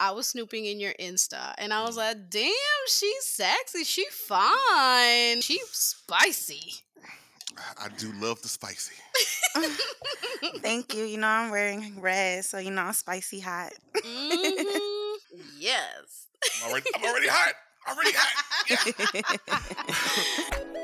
I was snooping in your Insta and I was mm. like, damn, she's sexy. She fine. She spicy. I do love the spicy. Thank you. You know, I'm wearing red, so you know I'm spicy hot. mm-hmm. Yes. I'm already, I'm already hot. Already hot. Yeah.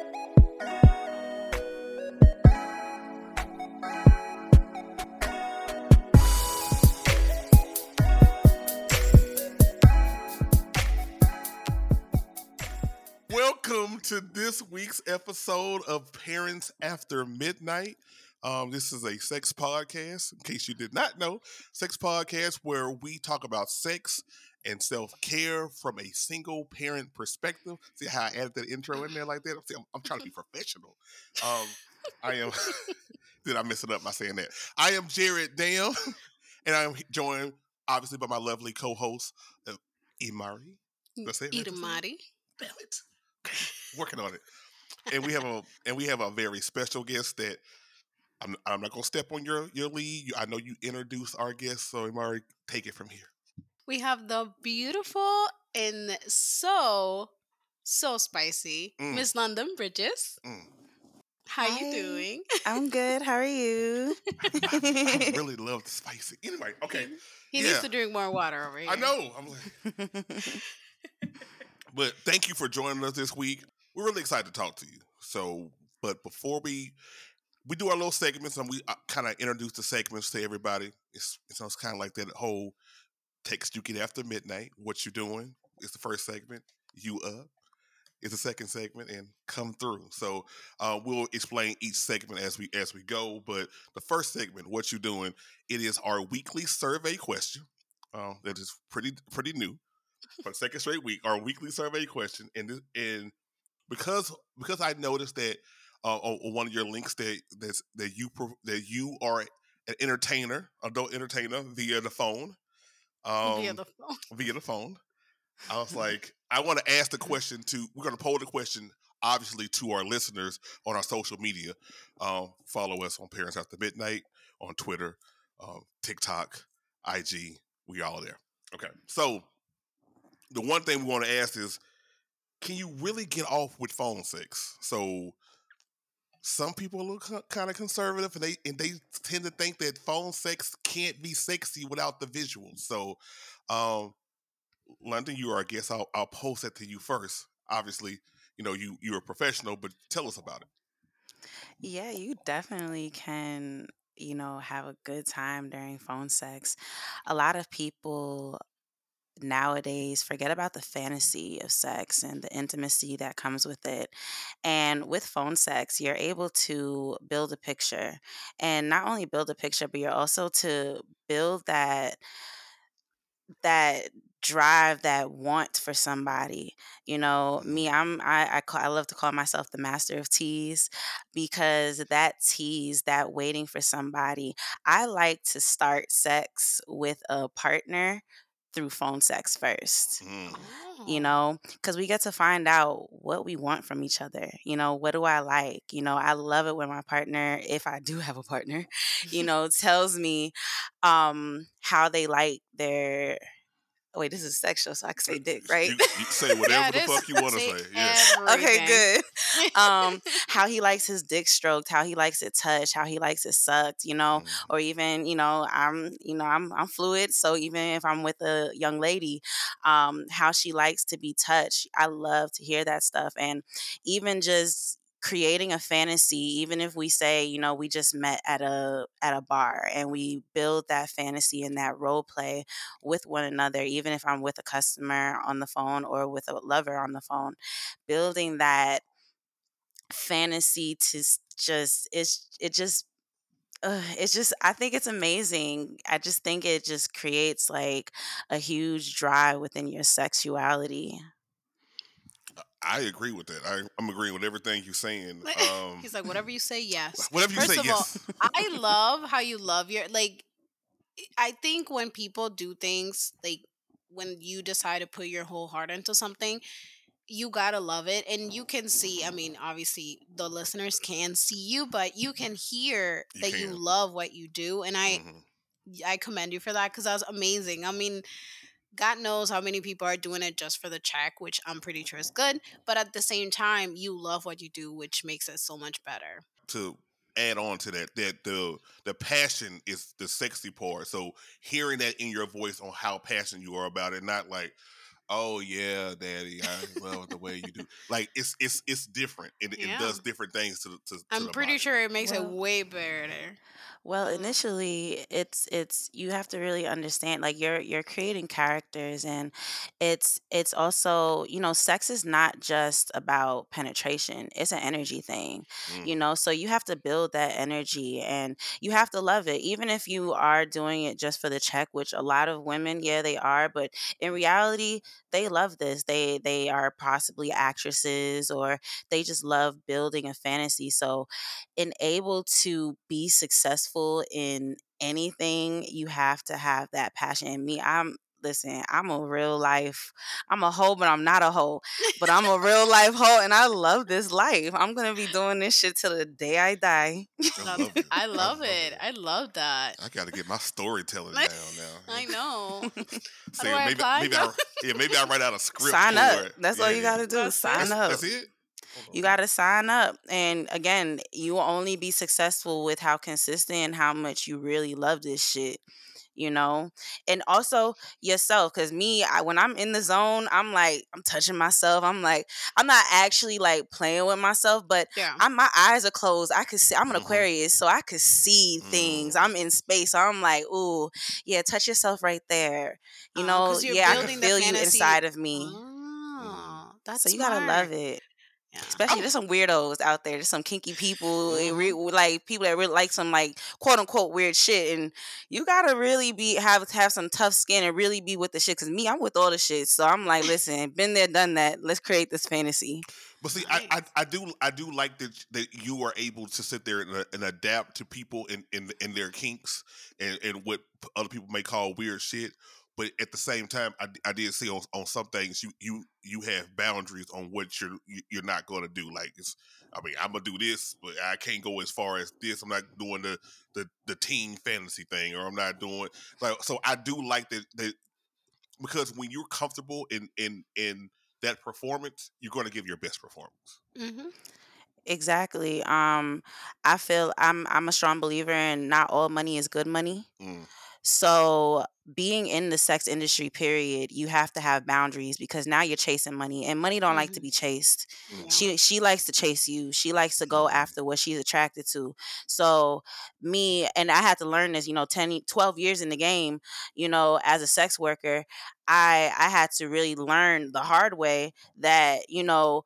Welcome to this week's episode of Parents After Midnight. Um, this is a sex podcast, in case you did not know, sex podcast where we talk about sex and self care from a single parent perspective. See how I added that intro in there like that? See, I'm, I'm trying to be professional. Um, I am. did I mess it up by saying that? I am Jarratt Dam, and I'm joined obviously by my lovely co-host uh, Irmari. Say it. Irmari. Damn it. working on it. And we have a and we have a very special guest that I'm I'm not gonna step on your your lead. I know you introduced our guest, so Irmari, take it from here. We have the beautiful and so so spicy mm. Miss London Bridges. Mm. How Hi. you doing? I'm good. How are you? I, I, really love the spicy. Anyway, okay. He, he yeah. needs to drink more water over here. I know. I'm like But thank you for joining us this week. We're really excited to talk to you. So, but before we we do our little segments and we uh, kind of introduce the segments to everybody. It's it sounds kind of like that whole text you get after midnight. What you doing? It's the first segment. You up? It's the second segment and come through. So uh, we'll explain each segment as we as we go. But the first segment, what you doing? It is our weekly survey question. Uh, that is pretty pretty new for the second straight week, our weekly survey question, and this, and because because I noticed that uh, on, one of your links that that's, that you that you are an entertainer, adult entertainer via the phone, um, via the phone, via the phone. I was like, I want to ask the question to. We're going to poll the question, obviously, to our listeners on our social media. Um, follow us on Parents After Midnight on Twitter, um, TikTok, IG. We all there. Okay, so the one thing we want to ask is, can you really get off with phone sex? So some people look kind of conservative, and they and they tend to think that phone sex can't be sexy without the visuals. So, um, London, you are a guest. I'll, I'll post that to you first. Obviously, you know you you're a professional, but tell us about it. Yeah, you definitely can you know, have a good time during phone sex. A lot of people nowadays forget about the fantasy of sex and the intimacy that comes with it. And with phone sex, you're able to build a picture. And not only build a picture, but you're also to build that that drive that want for somebody you know me mm-hmm. i'm i I, call, I love to call myself the master of tease because that tease that waiting for somebody i like to start sex with a partner through phone sex first. Mm. You oh. know, because we get to find out what we want from each other. You know, what do I like? You know, I love it when my partner, if I do have a partner, you know, tells me um, how they like their wait, this is sexual, so I can say dick, right? You, you say whatever yeah, the fuck you want to say. Yeah. Okay, good. Um, how he likes his dick stroked, how he likes it touched, how he likes it sucked, you know, mm. or even, you know, I'm, you know, I'm, I'm fluid, so even if I'm with a young lady, um, how she likes to be touched, I love to hear that stuff, and even just creating a fantasy even if we say you know we just met at a at a bar and we build that fantasy and that role play with one another even if i'm with a customer on the phone or with a lover on the phone building that fantasy to just it's it just uh, it's just i think it's amazing. I just think it just creates like a huge drive within your sexuality I agree with that. I, am agreeing with everything you're saying. Um, He's like, whatever you say, yes. Whatever you First say, of yes. all, I love how you love your like. I think when people do things like when you decide to put your whole heart into something, you gotta love it, and you can see. I mean, obviously, the listeners can see you, but you can hear you that can. you love what you do, and I, mm-hmm. I commend you for that because that was amazing. I mean God knows how many people are doing it just for the check, which I'm pretty sure is good. But at the same time, you love what you do, which makes it so much better. To add on to that, that the the passion is the sexy part. So hearing that in your voice on how passionate you are about it, not like, oh yeah, daddy, I love the way you do. Like it's it's it's different. It, Yeah. it does different things to. to to I'm the pretty body. sure it makes it way better. Well, initially, it's it's you have to really understand like you're you're creating characters, and it's it's also you know sex is not just about penetration; it's an energy thing, you Mm. know. So you have to build that energy, and you have to love it, even if you are doing it just for the check, which a lot of women, yeah, they are, but in reality, they love this. They they are possibly actresses, or they just love building a fantasy. So and able to be successful in anything, you have to have that passion. And me, I'm listen, I'm a real life, I'm a hoe, but I'm not a hoe. But I'm a real life hoe and I love this life. I'm gonna be doing this shit till the day I die. I love it. I love it. I love that. I got to get my storytelling down now. I know. See, do I maybe apply? maybe I, yeah, maybe I write out a script. Sign for up. it. That's all you gotta do. That's. Sign That's, up. that's it. You got to sign up. And again, you will only be successful with how consistent and how much you really love this shit, you know? And also yourself. Cause me, I, when I'm in the zone, I'm like, I'm touching myself. I'm like, I'm not actually like playing with myself, but Yeah. I'm, my eyes are closed. I could see, I'm an Mhm. Aquarius, so I could see things. Mm. I'm in space. So I'm like, ooh, yeah, touch yourself right there. You Oh, know, yeah, I can feel you inside of me. Oh, that's so you gotta love it. Yeah. Especially Oh. there's some weirdos out there. There's some kinky people, eh, Mhm. re- like people that really like some like quote unquote weird shit, and you gotta really be have have some tough skin and really be with the shit. Cause me, I'm with all the shit, so I'm like, listen, been there, done that. Let's create this fantasy. But see, I, I I do I do like that that you are able to sit there and, uh, and adapt to people in, in in their kinks and, and what other people may call weird shit. But at the same time, I, I did see on, on some things you you you have boundaries on what you're you- you're not going to do. Like it's, I mean, I'm gonna do this, but I can't go as far as this. I'm not doing the the the teen fantasy thing, or I'm not doing like. So I do like that that because when you're comfortable in in in that performance, you're going to give your best performance. hmm Exactly. Um, I feel I'm I'm a strong believer in not all money is good money. Mm. So being in the sex industry, period, you have to have boundaries because now you're chasing money, and money don't like to Mhm. be chased. Yeah. She she likes to chase you. She likes to go Mhm. after what she's attracted to. So me and I had to learn this, you know, 10 12 years in the game, you know, as a sex worker, I I had to really learn the hard way that, you know,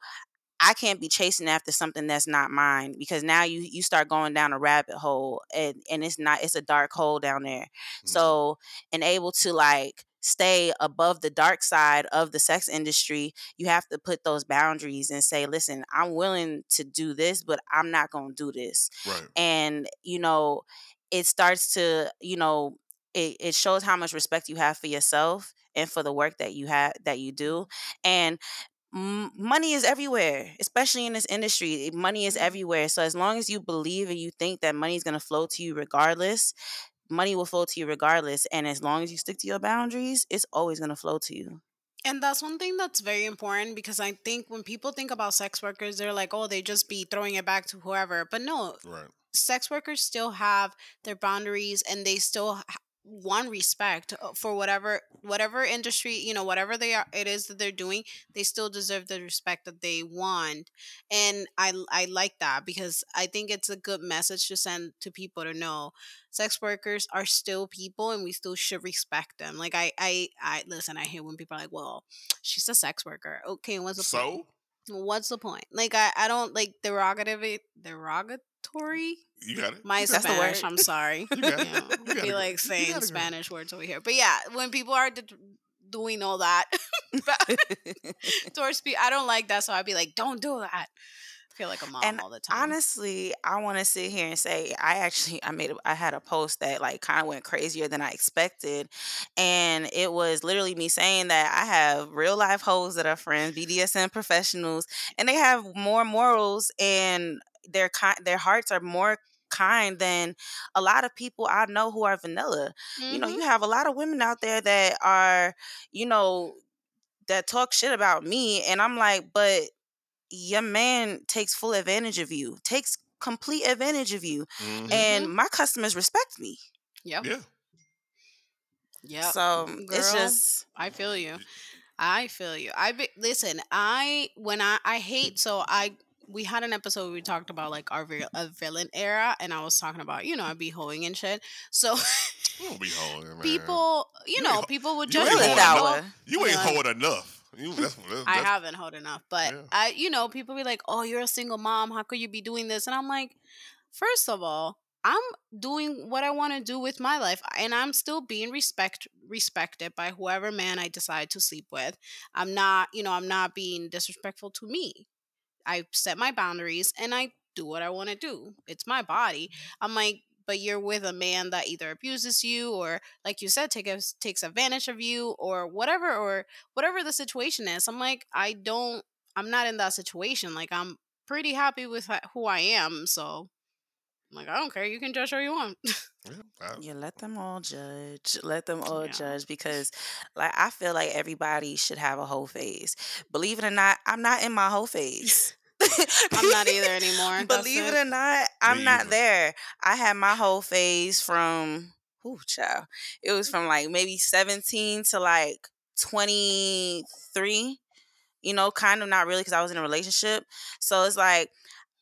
I can't be chasing after something that's not mine because now you you start going down a rabbit hole and and it's not it's a dark hole down there. Mhm. So and able to like stay above the dark side of the sex industry, you have to put those boundaries and say, listen, I'm willing to do this, but I'm not going to do this. right. And you know, it starts to, you know, it, it shows how much respect you have for yourself and for the work that you have that you do. And m- money is everywhere, especially in this industry. Money is Mhm. everywhere. So as long as you believe and you think that money is going to flow to you regardless, money will flow to you regardless. And as long as you stick to your boundaries, it's always going to flow to you. And that's one thing that's very important because I think when people think about sex workers, they're like, oh, they just be throwing it back to whoever. But no, Right. sex workers still have their boundaries and they still want respect uh, for whatever whatever industry you know whatever they are it is that they're doing they still deserve the respect that they want and i i like that because i think it's a good message to send to people to know sex workers are still people and we still should respect them like i i i listen i hear when people are like well she's a sex worker. Okay what's the point? So? What's the point? Like i i don't like derogative derogatory you got it. my You got the Spanish, word. I'm sorry. You got it. Yeah, You got feel it. like saying got it, girl. Spanish words over here. But yeah, when people are d- doing all that towards people, I don't like that. So I'd be like, don't do that. I feel like a mom And all the time. Honestly, I want to sit here and say I actually I made a, I had a post that like kind of went crazier than I expected, and it was literally me saying that I have real life hoes that are friends, BDSM professionals, and they have more morals and their ki- their hearts are more kind than a lot of people I know who are vanilla. Mm-hmm. You know, you have a lot of women out there that are, you know, that talk shit about me and I'm like, but your man takes full advantage of you, takes complete advantage of you. Mm-hmm. And my customers respect me. Yep. Yeah. Yeah. So Girl, it's just I feel you. I feel you. I be, listen. I when I I hate so I we had an episode where we talked about like our a villain era, and I was talking about you know I'd be hoeing and shit. So be hoeing, man. people, you, you know, people would just you ain't, hoeing, you ain't hoeing enough. You, that's, that's, I haven't hold enough, but yeah. I, you know, people be like, "Oh, you're a single mom. How could you be doing this?" And I'm like, first of all, I'm doing what I want to do with my life, and I'm still being respect respected by whoever man I decide to sleep with. I'm not, you know, I'm not being disrespectful to me. I set my boundaries and I do what I want to do. It's my body. Mm-hmm. I'm like, but you're with a man that either abuses you or like you said take a, takes advantage of you or whatever or whatever the situation is i'm like i don't i'm not in that situation like i'm pretty happy with who i am so I'm like i don't care you can judge who you want yeah, let them all judge. Let them all yeah. judge because, like, I feel like everybody should have a whole phase. Believe it or not, I'm not in my whole phase. I'm not either anymore. Believe it. it. or not, I'm Me not either. there. I had my whole phase from ooh, child. It was from like maybe 17 to like 23. You know, kind of not really because I was in a relationship. So it's like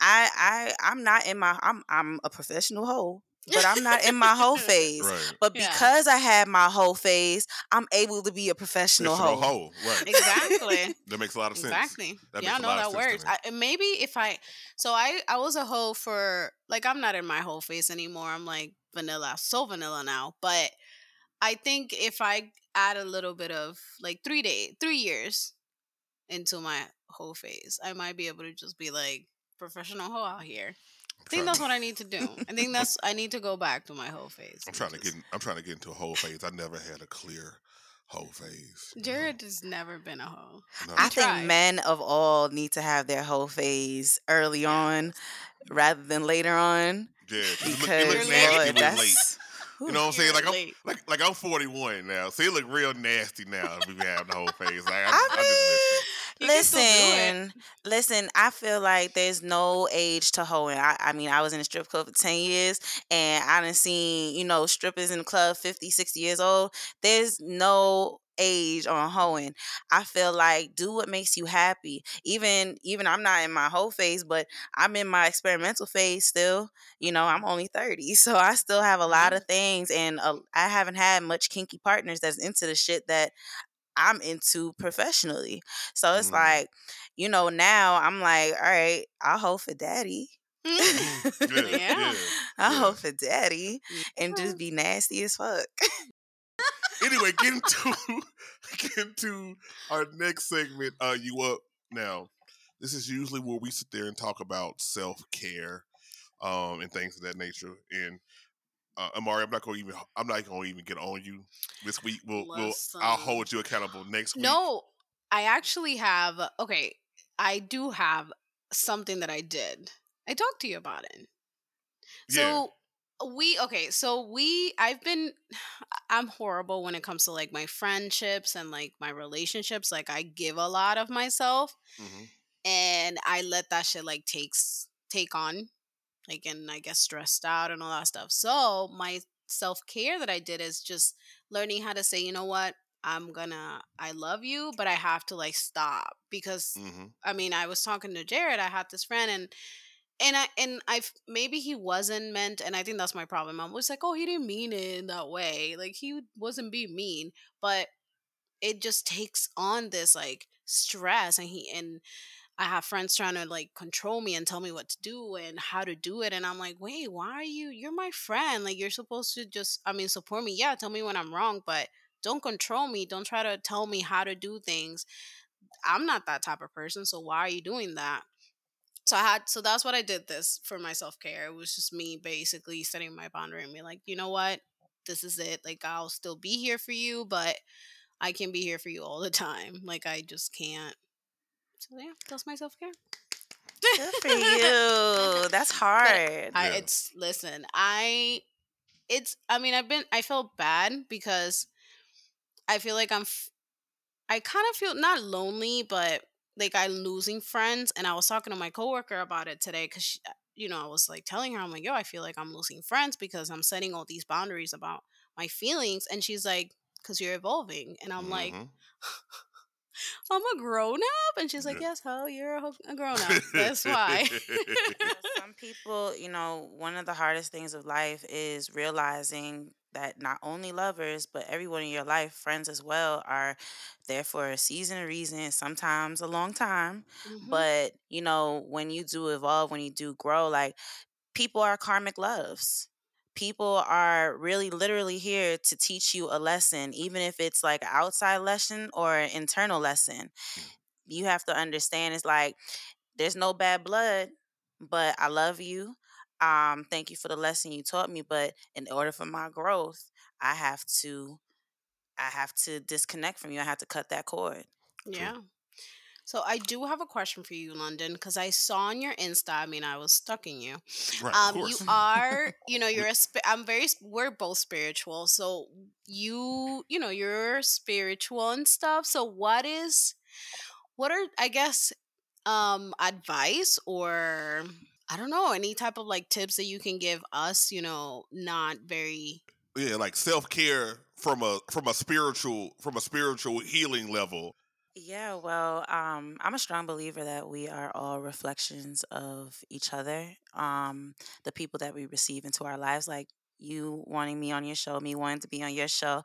I I I'm not in my I'm I'm a professional hoe but I'm not in my whole phase. Right. But because yeah. I had my whole phase, I'm able to be a professional, professional hoe. Right. Exactly. that makes a lot of sense. Exactly. That yeah, know that works. I, maybe if I, so I, I was a hoe for like I'm not in my whole phase anymore. I'm like vanilla, so vanilla now. But I think if I add a little bit of like three days, three years into my whole phase, I might be able to just be like professional hoe out here. I think that's what I need to do. I think that's I need to go back to my whole phase. I'm trying to get. I'm trying to get into a whole phase. I never had a clear whole phase. Jarratt know? has never been a hoe. No. I think men of all need to have their whole phase early yeah. on, rather than later on. Yeah, because it look, it look late. You know what I'm saying? Like I'm like like I'm 41 now, so it look real nasty now. If we have the whole phase. Like I, I, I mean, listen, listen. I feel like there's no age to hoeing. I, I mean, I was in a strip club for ten years, and I done seen you know strippers in the club 50, 60 years old. There's no age on hoeing. I feel like do what makes you happy. Even even I'm not in my whole phase, but I'm in my experimental phase still. You know, I'm only 30, so I still have a lot mm-hmm. of things and uh, I haven't had much kinky partners that's into the shit that I'm into professionally. So it's mm. like, you know, now I'm like, all right, I'll hold for daddy. Mm. yeah, yeah, I'll yeah. hold for daddy and just be nasty as fuck. anyway, getting to get into our next segment. Uh, you up now? This is usually where we sit there and talk about self care, um, and things of that nature. And uh, Irmari, I'm not going to even. I'm not going to even get on you this week. We'll, we'll. I'll hold you accountable next week. No, I actually have. Okay, I do have something that I did. I talked to you about it. So yeah. we okay. So we. I've been. I'm horrible when it comes to like my friendships and like my relationships. Like I give a lot of myself, mm-hmm. and I let that shit like takes take on like and I get stressed out and all that stuff. So my self care that I did is just learning how to say, you know what, I'm gonna I love you, but I have to like stop because mm-hmm. I mean I was talking to Jarratt. I had this friend and and I and I maybe he wasn't meant, and I think that's my problem. I was like, oh, he didn't mean it in that way. Like he wasn't being mean, but it just takes on this like stress, and he and I have friends trying to like control me and tell me what to do and how to do it. And I'm like, wait, why are you? You're my friend. Like, you're supposed to just, I mean, support me. Yeah, tell me when I'm wrong, but don't control me. Don't try to tell me how to do things. I'm not that type of person. So why are you doing that? So I had, so that's what I did this for my self care. It was just me basically setting my boundary and be like, you know what? This is it. Like, I'll still be here for you, but I can be here for you all the time. Like, I just can't so yeah, that's my self care. Good for you. That's hard. I, Yeah. it's listen, I it's I mean, I've been I feel bad because I feel like I'm f- I kind of feel not lonely, but like I'm losing friends and I was talking to my coworker about it today cuz you know, I was like telling her I'm like, "Yo, I feel like I'm losing friends because I'm setting all these boundaries about my feelings." And she's like, "Cuz you're evolving." And I'm like, Mhm. "I'm a grown up." And she's like, "Yes, ho, you're a, ho- a grown up." That's why. Some people, you know, one of the hardest things of life is realizing that not only lovers, but everyone in your life, friends as well, are there for a season, a reason, sometimes a long time. Mhm. But, you know, when you do evolve, when you do grow, like people are karmic loves. People are really literally here to teach you a lesson, even if it's like an outside lesson or an internal lesson. You have to understand it's like there's no bad blood, but I love you. Um, thank you for the lesson you taught me. But in order for my growth, I have to I have to disconnect from you. I have to cut that cord. Yeah. So I do have a question for you, London, because I saw on your Insta. I mean, I was stalking you. right, Um, you are, you know, you're a. Sp- I'm very. sp- We're both spiritual, so you, you know, you're spiritual and stuff. So what is, what are, I guess, um, advice or I don't know, any type of like tips that you can give us, you know, not very. yeah, like self care from a from a spiritual from a spiritual healing level. Yeah, well, um, I'm a strong believer that we are all reflections of each other. Um, the people that we receive into our lives, like you wanting me on your show, me wanting to be on your show,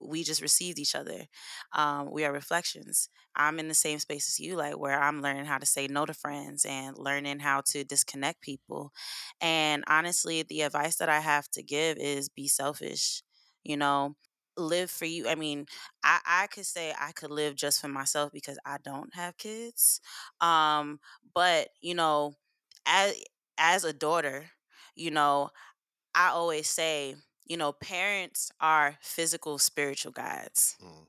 we just received each other. Um, we are reflections. I'm in the same space as you, like where I'm learning how to say no to friends and learning how to disconnect people. And honestly, the advice that I have to give is be selfish. You know, live for you. I mean, I, I could say I could live just for myself because I don't have kids. Um, but you know, as as a daughter, you know, I always say, you know, parents are physical spiritual guides. Mm,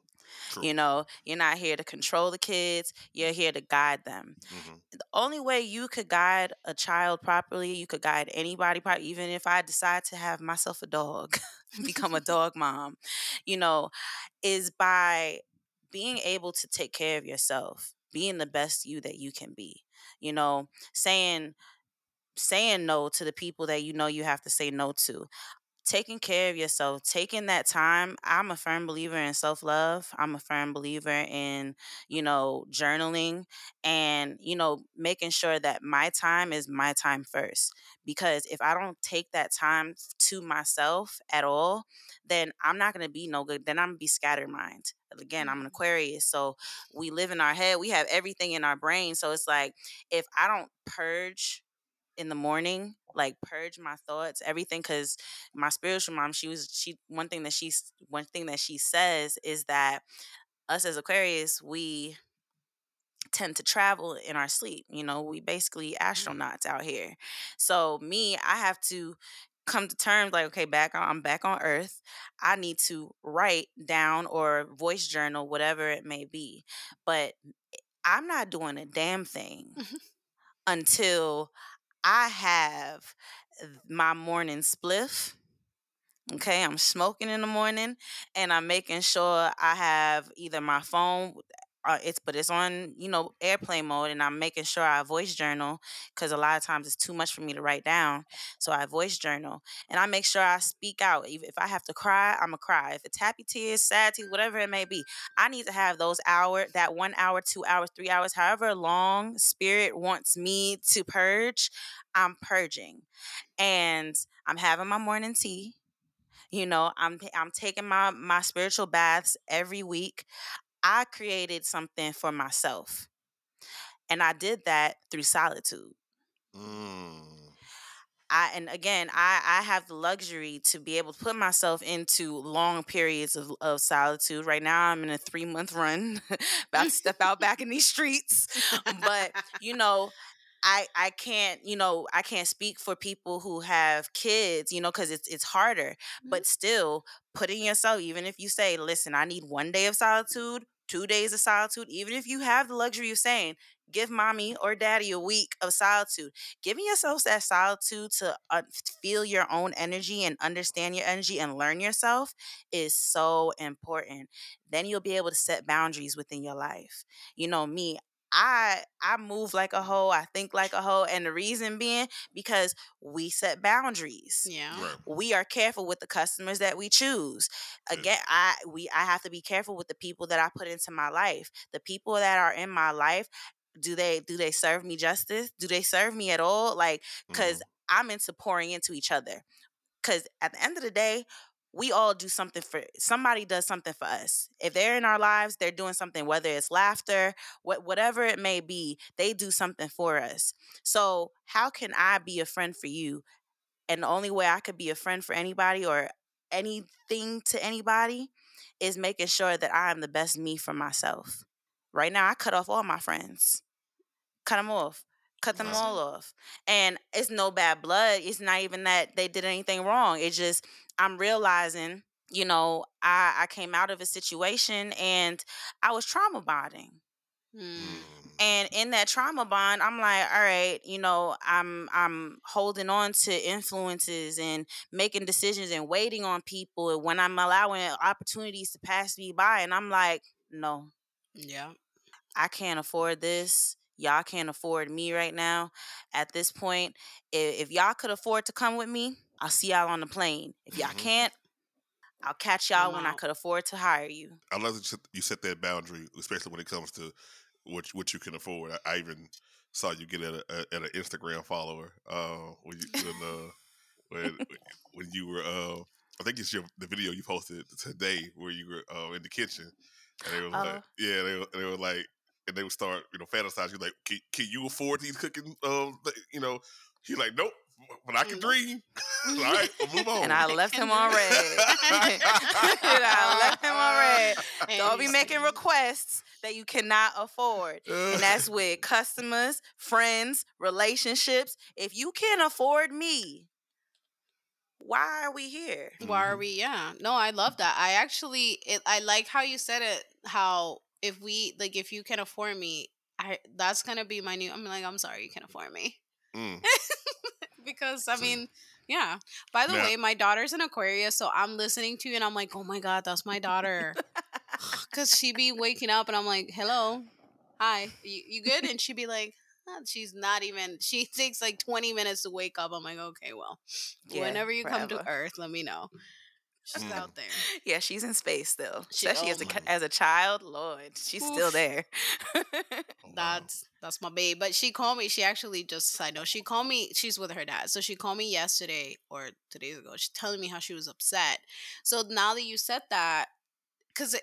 true. You know, you're not here to control the kids, you're here to guide them. hmm The only way you could guide a child properly, you could guide anybody properly, even if I decide to have myself a dog, become a dog mom, you know, is by being able to take care of yourself, being the best you that you can be. You know, saying saying no to the people that you know you have to say no to taking care of yourself, taking that time. I'm a firm believer in self love. I'm a firm believer in, you know, journaling and, you know, making sure that my time is my time first. Because if I don't take that time to myself at all, then I'm not going to be no good. Then I'm going to be scattermined. Again, I'm an Mhm. Aquarius. So we live in our head, we have everything in our brain. So it's like if I don't purge in the morning like purge my thoughts everything because my spiritual mom she was she one thing that she's one thing that she says is that us as aquarius we tend to travel in our sleep you know we basically mm-hmm. astronauts out here. So me i have to come to terms like okay back on i'm back on earth. I need to write down or voice journal whatever it may be. But eh, i'm not doing a damn thing mm-hmm. until I have my morning spliff. Okay, I'm smoking in the morning and I'm making sure I have either my phone uh, it's but it's on you know airplane mode and i'm making sure i voice journal because a lot of times it's too much for me to write down so i voice journal and i make sure i speak out if, if i have to cry i'm a cry if it's happy tears sad tears whatever it may be i need to have those hour that one hour two hours three hours however long spirit wants me to purge i'm purging and i'm having my morning tea you know i'm i'm taking my my spiritual baths every week I created something for myself. And I did that through solitude. Mm. I and again, I I have the luxury to be able to put myself into long periods of, of solitude. Right now I'm in a 3-month run, about to step out back in these streets. But, you know, I I can't, you know, I can't speak for people who have kids, you know, cuz it's it's harder. But still, putting yourself even if you say, "Listen, I need 1 day of solitude, two days of solitude, even if you have the luxury of saying, give mommy or daddy a week of solitude. Giving yourselves that solitude to uh, feel your own energy and understand your energy and learn yourself is so important. Then you'll be able to set boundaries within your life. You know, me, I I move like a hoe, I think like a hoe, and the reason being because we set boundaries. Yeah. Right. We are careful with the customers that we choose. Yeah. Again, I we I have to be careful with the people that I put into my life. The people that are in my life, do they do they serve me justice? Do they serve me at all? Like cuz Mhm. I'm into pouring into each other. Cuz at the end of the day, we all do something for somebody does something for us. If they're in our lives, they're doing something whether it's laughter, what whatever it may be, they do something for us. So, how can I be a friend for you? And the only way I could be a friend for anybody or anything to anybody is making sure that I am the best me for myself. Right now, I cut off all my friends. Cut them off. Cut them all off. And it's no bad blood. It's not even that they did anything wrong. It's just I'm realizing, you know, I, I came out of a situation and I was trauma bonding. Mm. Mm. And in that trauma bond, I'm like, all right, you know, I'm I'm holding on to influences and making decisions and waiting on people when I'm allowing opportunities to pass me by. And I'm like, no, Yeah. I can't afford this. Y'all can't afford me right now. At this point, if, if y'all could afford to come with me, I'll see y'all on the plane. If y'all Mhm. can't, I'll catch y'all I'm when I could afford to hire you. I love that you set- that boundary, especially when it comes to what what you can afford. I, I even saw you get at, a, a- at an Instagram follower uh, when you when, uh, when when you were. Uh, I think it's your the video you posted today where you were uh, in the kitchen, and they were like, Oh. yeah, they were, they were like, and they would start you know fantasize you like, can, can you afford these cooking? Um, th- you know, he's like, nope, but I can dream. All right, we'll move on. And I I left him do on red. and I left him on red. Don't be making requests that you cannot afford. And that's with customers, friends, relationships. If you can't afford me, why are we here? Why are Mhm. we? Yeah. No, I love that. I actually, it, I like how you said it. How if we like, if you can afford me, I that's gonna be my new. I'm like, I'm sorry, you can afford me Mm. because I mean, yeah. By the Now- way, my daughter's an Aquarius, so I'm listening to you and I'm like, oh my god, that's my daughter. Cause she be waking up and I'm like, hello, hi, you, you good? And she'd be like. She's not even. She takes like twenty minutes to wake up. I'm like, okay, well, Yeah, whenever you come to. Earth, let me know. She's Mm. out there. Yeah, she's in space still. She- Especially oh as a my- as a child, Lord, she's still there. Oh. That's that's my babe. But she called me. She actually just side note. She called me. She's with her dad. So she called me yesterday or two days ago. She's telling me how she was upset. So now that you said that, because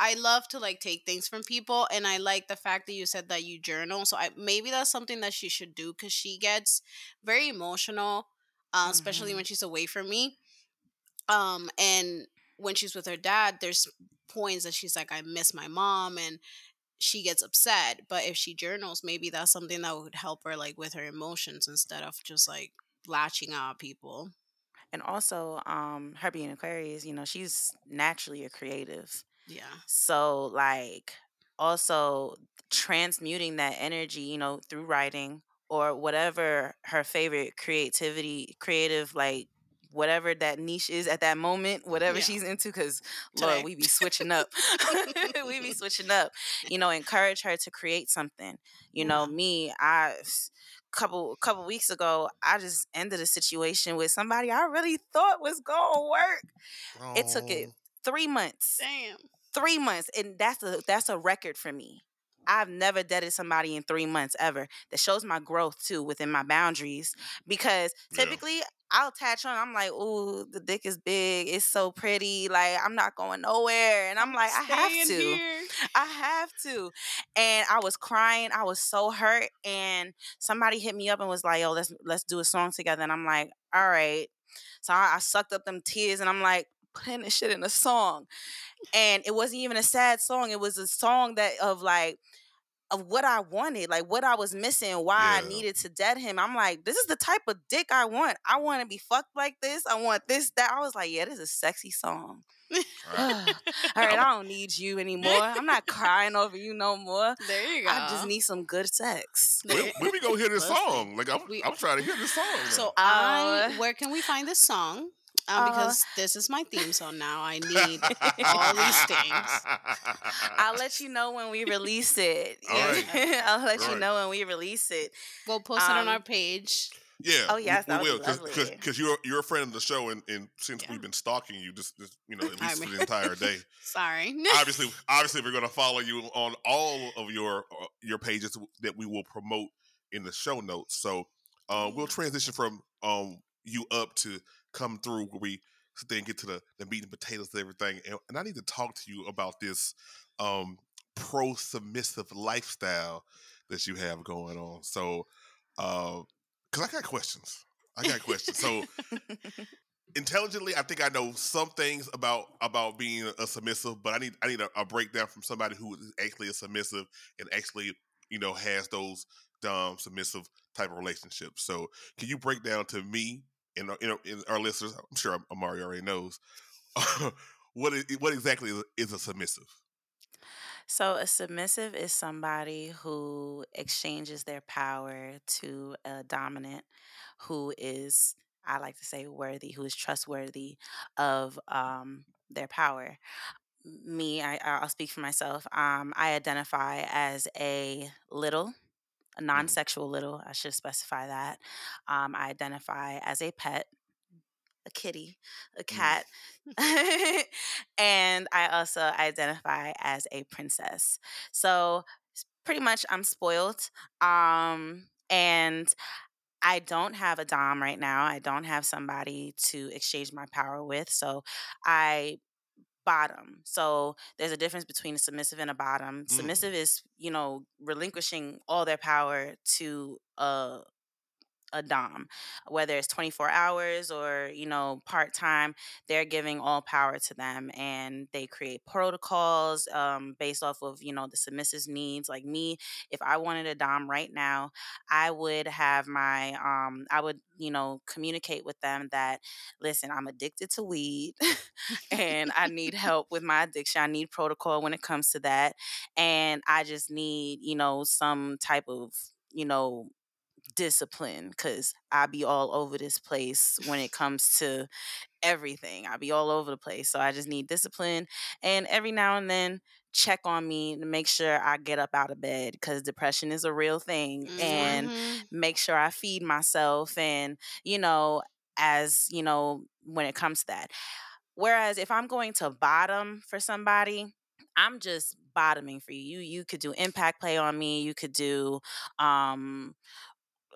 I love to like take things from people, and I like the fact that you said that you journal. So I maybe that's something that she should do because she gets very emotional, uh, especially Mhm. when she's away from me. Um, and when she's with her dad, there's points that she's like, I miss my mom, and she gets upset. But if she journals, maybe that's something that would help her like with her emotions instead of just like latching out people. And also, um, her being Aquarius, you know, she's naturally a creative. Yeah. So, like, also transmuting that energy, you know, through writing or whatever her favorite creativity, creative, like, whatever that niche is at that moment, whatever Yeah. she's into, because Lord, we be switching up. we be switching up. You know, encourage her to create something. You know, Yeah. me, I couple couple weeks ago, I just ended a situation with somebody I really thought was gonna work. It took it Oh. three months Damn. three months and that's a that's a record for me i've never dated somebody in three months ever that shows my growth too within my boundaries because Yeah. typically i'll attach on i'm like ooh the dick is big it's so pretty like i'm not going nowhere and i'm like i have to here. I have to. And I was crying. I was so hurt. And somebody hit me up and was like, yo, let's let's do a song together. And I'm like, all right. So I, I sucked up them tears and I'm like, putting this shit in a song. And it wasn't even a sad song. It was a song that of like of what I wanted, like what I was missing, why Yeah. I needed to dead him. I'm like, this is the type of dick I want. I want to be fucked like this. I want this, that. I was like, yeah, this is a sexy song. All right. All right, I don't need you anymore. I'm not crying over you no more. There you go. I just need some good sex. When, when we go hear this song? Like I'm, we- I'm trying to hear this song. So I, Uh, where can we find this song? Um, uh, because this is my theme song now. I need all these things. I'll let you know when we release it. All right. I'll let All you right. know when we release it. We'll post it on our Um, page. Yeah. Oh, yes, we, we will because you're you're a friend of the show and, and since Yeah. we've been stalking you just, just you know at least for mean- the entire day. Sorry. obviously, obviously we're going to follow you on all of your uh, your pages that we will promote in the show notes. So uh, we'll transition from um you up to come through where we sit there and get to the the meat and potatoes and everything. And, and I need to talk to you about this um pro submissive lifestyle that you have going on. So, because I got questions. I got questions. So intelligently, I think I know some things about about being a submissive, but I need I need a, a breakdown from somebody who is actually a submissive and actually you know has those um, submissive type of relationships. So, can you break down to me and our- in our listeners? I'm sure Irmari already knows what is what exactly is, a submissive. So, a submissive is somebody who exchanges their power to a dominant who is, I like to say, worthy, who is trustworthy of um, their power. Me, I, I'll speak for myself. Um, I identify as a little, non sexual little, I should specify that. Um, I identify as a pet, a kitty, a cat. and I also identify as a princess. So pretty much I'm spoiled. Um and I don't have a dom right now. I don't have somebody to exchange my power with. So I bottom. So there's a difference between a submissive and a bottom. Mm. Submissive is, you know, relinquishing all their power to a a dom whether it's 24 hours or you know part-time they're giving all power to them and they create protocols um, based off of you know the submissive's needs like me if i wanted a dom right now i would have my um, i would you know communicate with them that listen i'm addicted to weed and i need help with my addiction i need protocol when it comes to that and i just need you know some type of you know discipline because I be all over this place when it comes to everything. I be all over the place. So I just need discipline and every now and then check on me to make sure I get up out of bed because depression is a real thing and Mhm. make sure I feed myself and, you know, as, you know, when it comes to that. Whereas if I'm going to bottom for somebody, I'm just bottoming for you. You you could do impact play on me. You could do um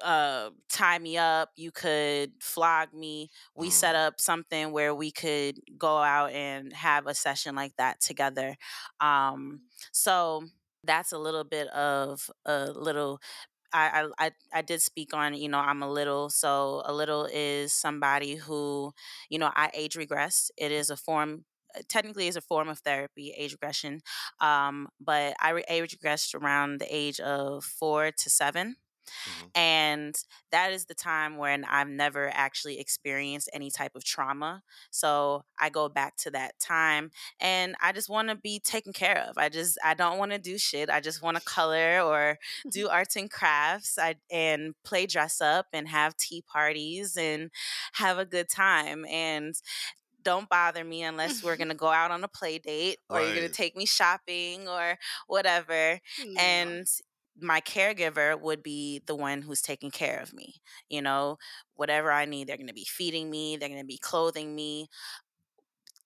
uh tie me up you could flog me we set Mm. up something where we could go out and have a session like that together um so that's a little bit of a little I, I I did speak on you know I'm a little so a little is somebody who you know I age regress it is a form uh, technically is a form of therapy age regression um but I re- age regressed around the age of four to seven Mhm. and that is the time when I've never actually experienced any type of trauma. So I go back to that time and I just want to be taken care of. I just I don't want to do shit. I just want to color or do arts and crafts I, and play dress up and have tea parties and have a good time and don't bother me unless we're going to go out on a play date or you're gonna take me shopping or whatever No. and my caregiver would be the one who's taking care of me you know whatever i need they're going to be feeding me they're going to be clothing me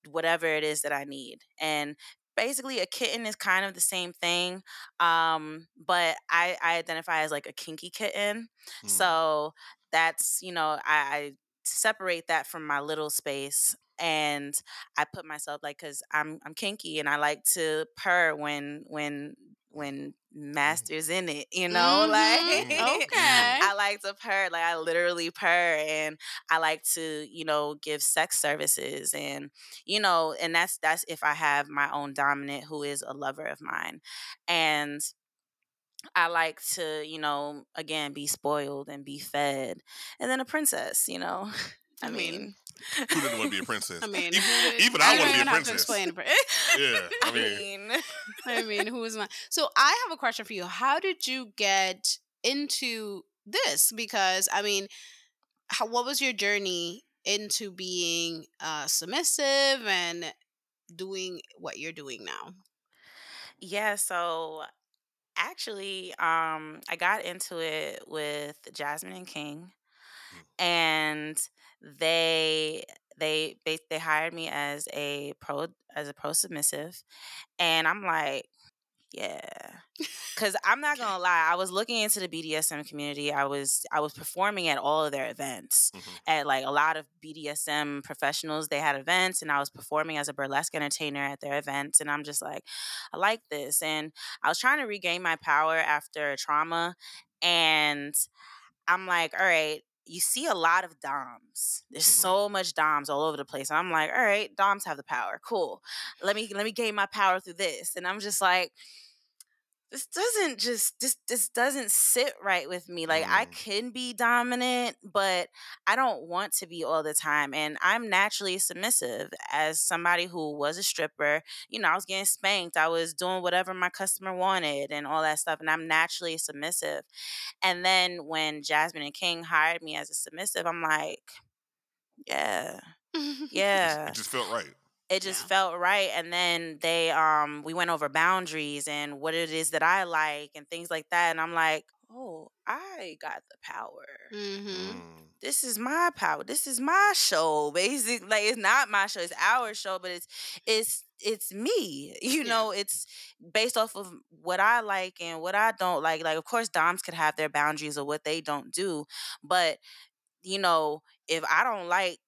whatever it is that i need and basically a kitten is kind of the same thing um but i i identify as like a kinky kitten Mm. so that's you know I, I separate that from my little space and i put myself like because i'm i'm kinky and i like to purr when when when master's in it you know like Mhm. Okay. i like to purr like i literally purr and i like to you know give sex services and you know and that's that's if i have my own dominant who is a lover of mine and I like to, you know, again, be spoiled and be fed. And then a princess, you know. I, I mean, mean, Who doesn't want to be a princess? I mean, even, even I don't want to be a princess. explain Yeah, I I mean, mean, I mean, who is my? So I have a question for you. How did you get into this? Because I mean, how, what was your journey into being uh, submissive and doing what you're doing now? yeah, so actually, um, I got into it with Jasmine and King, and they they they they hired me as a pro as a pro submissive, and I'm like, yeah, because I'm not gonna lie, I was looking into the BDSM community. I was I was performing at all of their events mhm. at like a lot of BDSM professionals. They had events, and I was performing as a burlesque entertainer at their events. And I'm just like, I like this, and I was trying to regain my power after trauma, and I'm like, all right. You see a lot of DOMs. There's Mhm. so much DOMs all over the place. And I'm like, all right, DOMs have the power. Cool. Let me let me gain my power through this. And I'm just like, this doesn't just this this doesn't sit right with me. Like I Mm. can be dominant, but I don't want to be all the time. And I'm naturally submissive as somebody who was a stripper. You know, I was getting spanked. I was doing whatever my customer wanted and all that stuff. And I'm naturally submissive. And then when Jasmine and King hired me as a submissive, I'm like, yeah, yeah it just felt right. It just Yeah. felt right and then they um we went over boundaries and what it is that i like and things like that and i'm like oh i got the power hmm Mm. this is my power this is my show basically like it's not my show it's our show but it's it's it's me you Yeah. know it's based off of what i like and what i don't like like of course doms could have their boundaries of what they don't do but you know if i don't like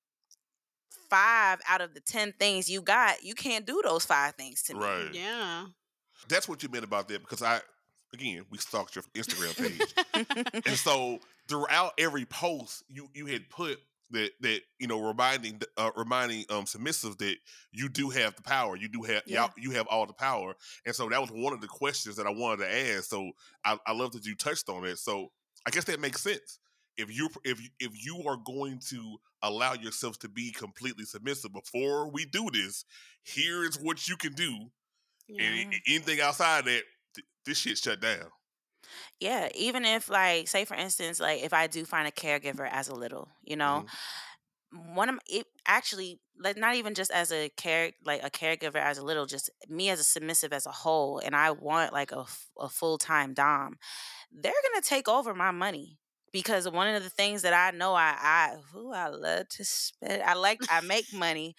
five out of the ten things you got you can't do those five things to me Right. Yeah. That's what you meant about that because I, again, we stalked your Instagram page. and so throughout every post you you had put that that you know reminding uh, reminding um submissives that you do have the power you do have Yeah. y'all you have all the power and so that was one of the questions that i wanted to ask so i, I love that you touched on it so i guess that makes sense if you if you if you are going to allow yourself to be completely submissive before we do this here is what you can do yeah. and anything outside that th- this shit shut down. Yeah even if like say for instance like if i do find a caregiver as a little you know mm-hmm. one of my, it actually like not even just as a care like a caregiver as a little just me as a submissive as a whole and i want like a, a full-time dom they're gonna take over my money because one of the things that i know i i who i love to spend i like i make money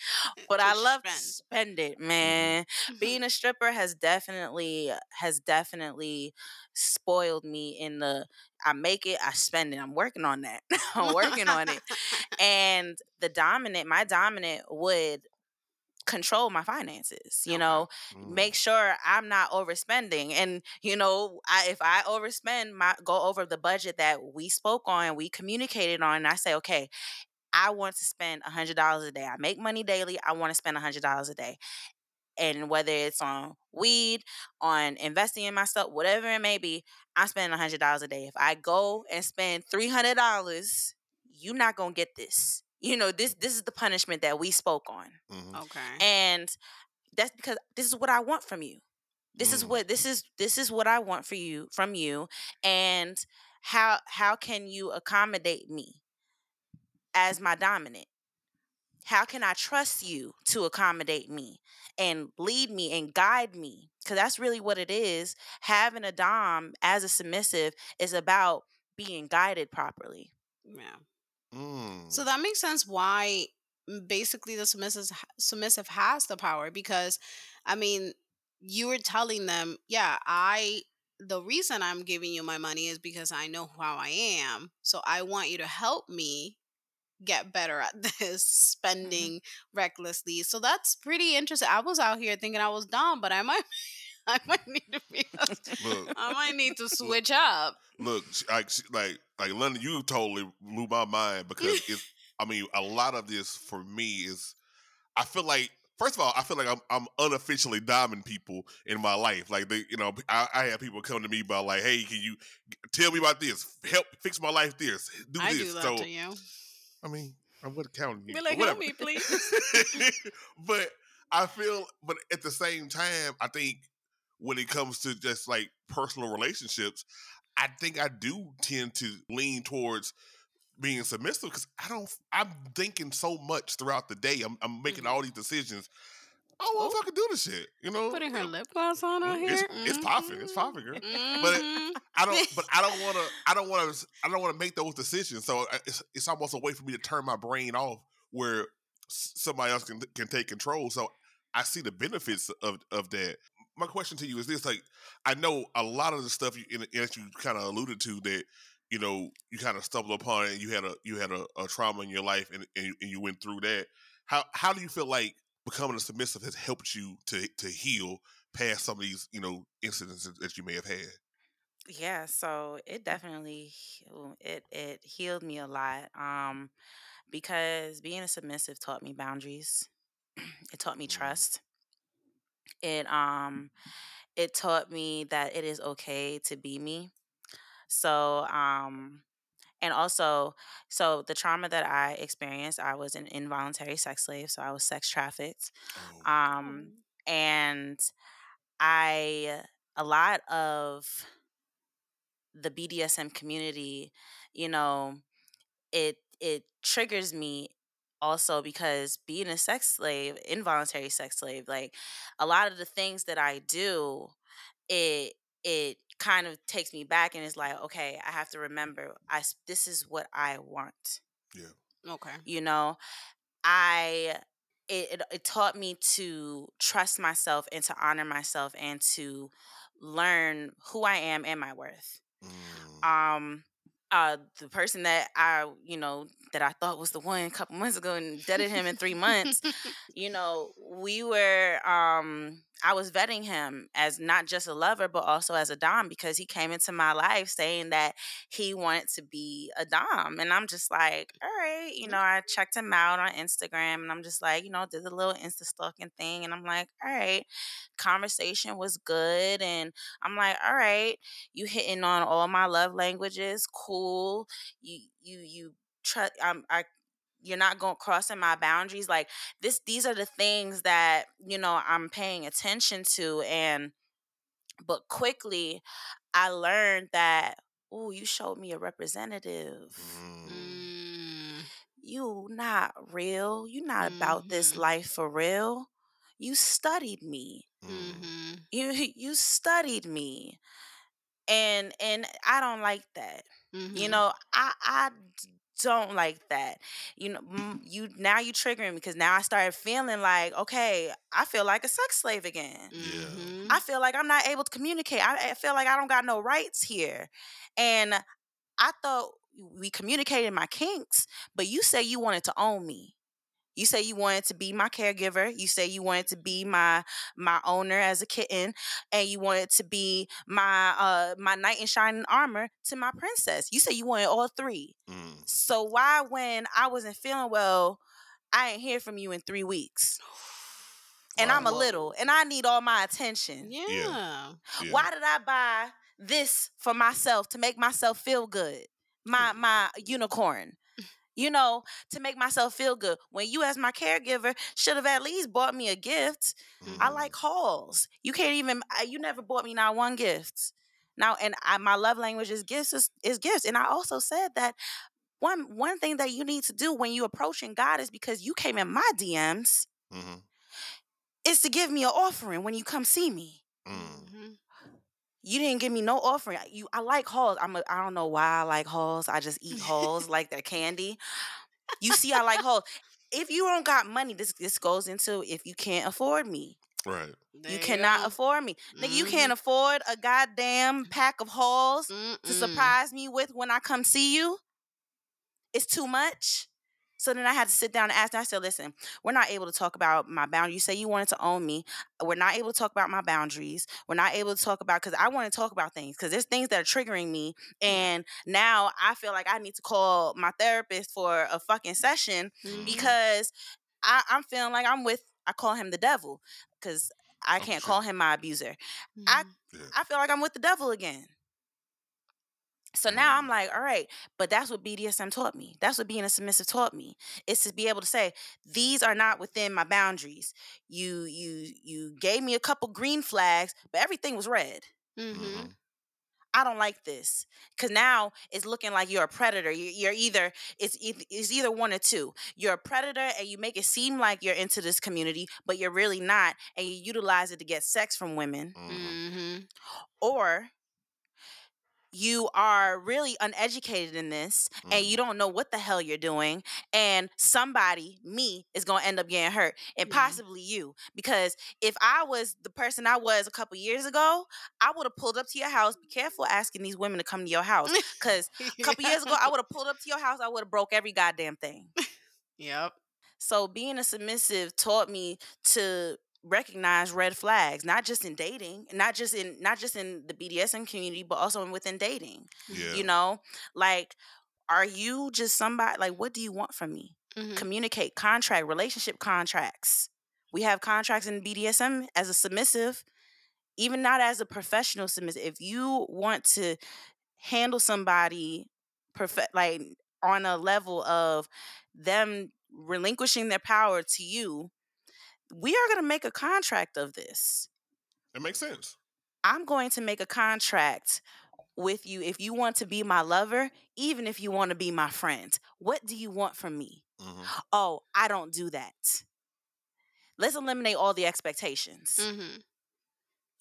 but i love spend. to spend. it mm-hmm. man. Mm-hmm. Being a stripper has definitely uh, has definitely spoiled me in the i make it i spend it i'm working on that i'm working on it. And the dominant my dominant would control my finances you know? Mm. make sure i'm not overspending and you know I, if i overspend my go over the budget that we spoke on we communicated on and i say okay i want to spend a hundred dollars a day. I make money daily i want to spend a hundred dollars a day. And whether it's on weed on investing in myself whatever it may be i'm spending a hundred dollars a day. If i go and spend three hundred dollars you're not gonna get this you know this this is the punishment that we spoke on Mhm. okay. and that's because this is what i want from you this is Mm. what this is this is what i want for you from you and how how can you accommodate me as my dominant how can i trust you to accommodate me and lead me and guide me because that's really what it is having a dom as a submissive is about being guided properly yeah. Mm. So that makes sense why mm, basically the submissive submissive has the power because I mean you were telling them, yeah, I the reason I'm giving you my money is because I know how I am. So I want you to help me get better at this spending recklessly. So that's pretty interesting. I was out here thinking I was dumb, but I might I might need to be Look, I might need to switch up. look, like, like, like London, you totally blew my mind because it's. I mean, a lot of this for me is, I feel like first of all, I feel like I'm I'm unofficially doming people in my life. Like they, you know, I, I have people come to me about like, hey, can you tell me about this? Help fix my life. This do I this. do that so to you. I mean, I'm gonna count you. Be like, help me, please. but I feel, but at the same time, I think when it comes to just like personal relationships, I think I do tend to lean towards being submissive because I don't. I'm thinking so much throughout the day. I'm, I'm making Mhm. all these decisions. I don't want to Oh. fucking do this shit. You know, Putting her lip gloss on out Mm, here. It's, it's popping. It's popping, girl. Mhm. But it- I don't. But I don't want to. I don't want to. I don't want to make those decisions. So it's it's almost a way for me to turn my brain off, where somebody else can can take control. So I see the benefits of of that. My question to you is this: like, I know a lot of the stuff you, in, that you kind of alluded to that you know you kind of stumbled upon and you had a you had a, a trauma in your life and, and, you, and you went through that. How how do you feel like becoming a submissive has helped you to to heal past some of these you know incidents that- you may have had? Yeah, so it definitely it it healed me a lot. Um, because being a submissive taught me boundaries. it taught me Mm. trust. It um it taught me that it is okay to be me. So um and also so the trauma that I experienced, I was an involuntary sex slave, so I was sex trafficked. Oh, Um and I a lot of the BDSM community, you know, it it triggers me also because being a sex slave, involuntary sex slave, like a lot of the things that I do, it it kind of takes me back and is like, okay, I have to remember I this is what I want. Yeah. Okay. You know, I it, it it taught me to trust myself and to honor myself and to learn who I am and my worth mm, um uh the person that I you know that I thought was the one a couple months ago and deaded him in three months you know we were um I was vetting him as not just a lover but also as a dom because he came into my life saying that he wanted to be a dom. And I'm just like all right you know I checked him out on Instagram and I'm just like you know did the little insta stalking thing and I'm like all right conversation was good and I'm like all right you hitting on all my love languages cool you you you trust i'm i you're not going crossing my boundaries like this these are the things that you know i'm paying attention to and but quickly i learned that oh you showed me a representative. Mm, Mm, you not real you not about this Mhm. life for real. You studied me. Mm, mhm. you you studied me. And and i don't like that you Mhm. know I don't like that you know you now you triggering me because now i started feeling like okay i feel like a sex slave again Yeah. Mhm. i feel like i'm not able to communicate I, I feel like i don't got no rights here and i thought we communicated my kinks but you say you wanted to own me you say you wanted to be my caregiver. You say you wanted to be my my owner as a kitten, and you wanted to be my uh my knight in shining armor to my princess. You say you wanted all three. mm. So why, when I wasn't feeling well, I ain't hear from you in three weeks, and I'm a Wow. little, and I need all my attention. Yeah. Yeah. Why did I buy this for myself to make myself feel good? My my unicorn. You know, to make myself feel good. When you as my caregiver should have at least bought me a gift. I Mm. like halls. You can't even you never bought me not one gift. Now and I, my love language is gifts is, is gifts. And I also said that one one thing that you need to do when you approaching God is because you came in my DMs Mhm. is to give me an offering when you come see me. Mm. You didn't give me no offering. You, I like halls. I'm. A, I don't know why I like halls. I just eat halls like they're candy. You see, I like halls. If you don't got money, this this goes into if you can't afford me. Right. There you cannot go. afford me, nigga. You can't mm-hmm. afford a goddamn pack of halls to Mm-mm. surprise me with when I come see you. It's too much. So then I had to sit down and ask. And I said, "Listen, we're not able to talk about my boundaries. You say you wanted to own me. We're not able to talk about my boundaries. We're not able to talk about because I want to talk about things because there's things that are triggering me, and now I feel like I need to call my therapist for a fucking session Mhm. because I, I'm feeling like I'm with I call him the devil because I Oh, can't sure. call him my abuser. I- Mhm. Yeah. I feel like I'm with the devil again. So now Mm. I'm like, all right, but that's what BDSM taught me. That's what being a submissive taught me. Is to be able to say, these are not within my boundaries. You you you gave me a couple green flags, but everything was red. Mhm. Mhm. I don't like this because now it's looking like you're a predator. You- You're either it's it's either one or two. You're a predator and you make it seem like you're into this community, but you're really not, and you utilize it to get sex from women, Mhm. Mhm. or you are really uneducated in this and you Mhm. don't know what the hell you're doing and somebody me is going to end up getting hurt and Yeah. possibly you because if i was the person i was a couple years ago i would have pulled up to your house be careful asking these women to come to your house because a couple years ago i would have pulled up to your house i would have broke every goddamn thing Yep. so being a submissive taught me to recognize red flags not just in dating not just in not just in the bdsm community but also within dating Yeah. you know like are you just somebody like what do you want from me Mhm. communicate contract relationship contracts we have contracts in bdsm as a submissive even not as a professional submissive if you want to handle somebody perfect like on a level of them relinquishing their power to you we are going to make a contract of this It makes sense. I'm going to make a contract with you if you want to be my lover, even if you want to be my friend. What do you want from me? Mhm. Oh, I don't do that. Let's eliminate all the expectations. Mm-hmm.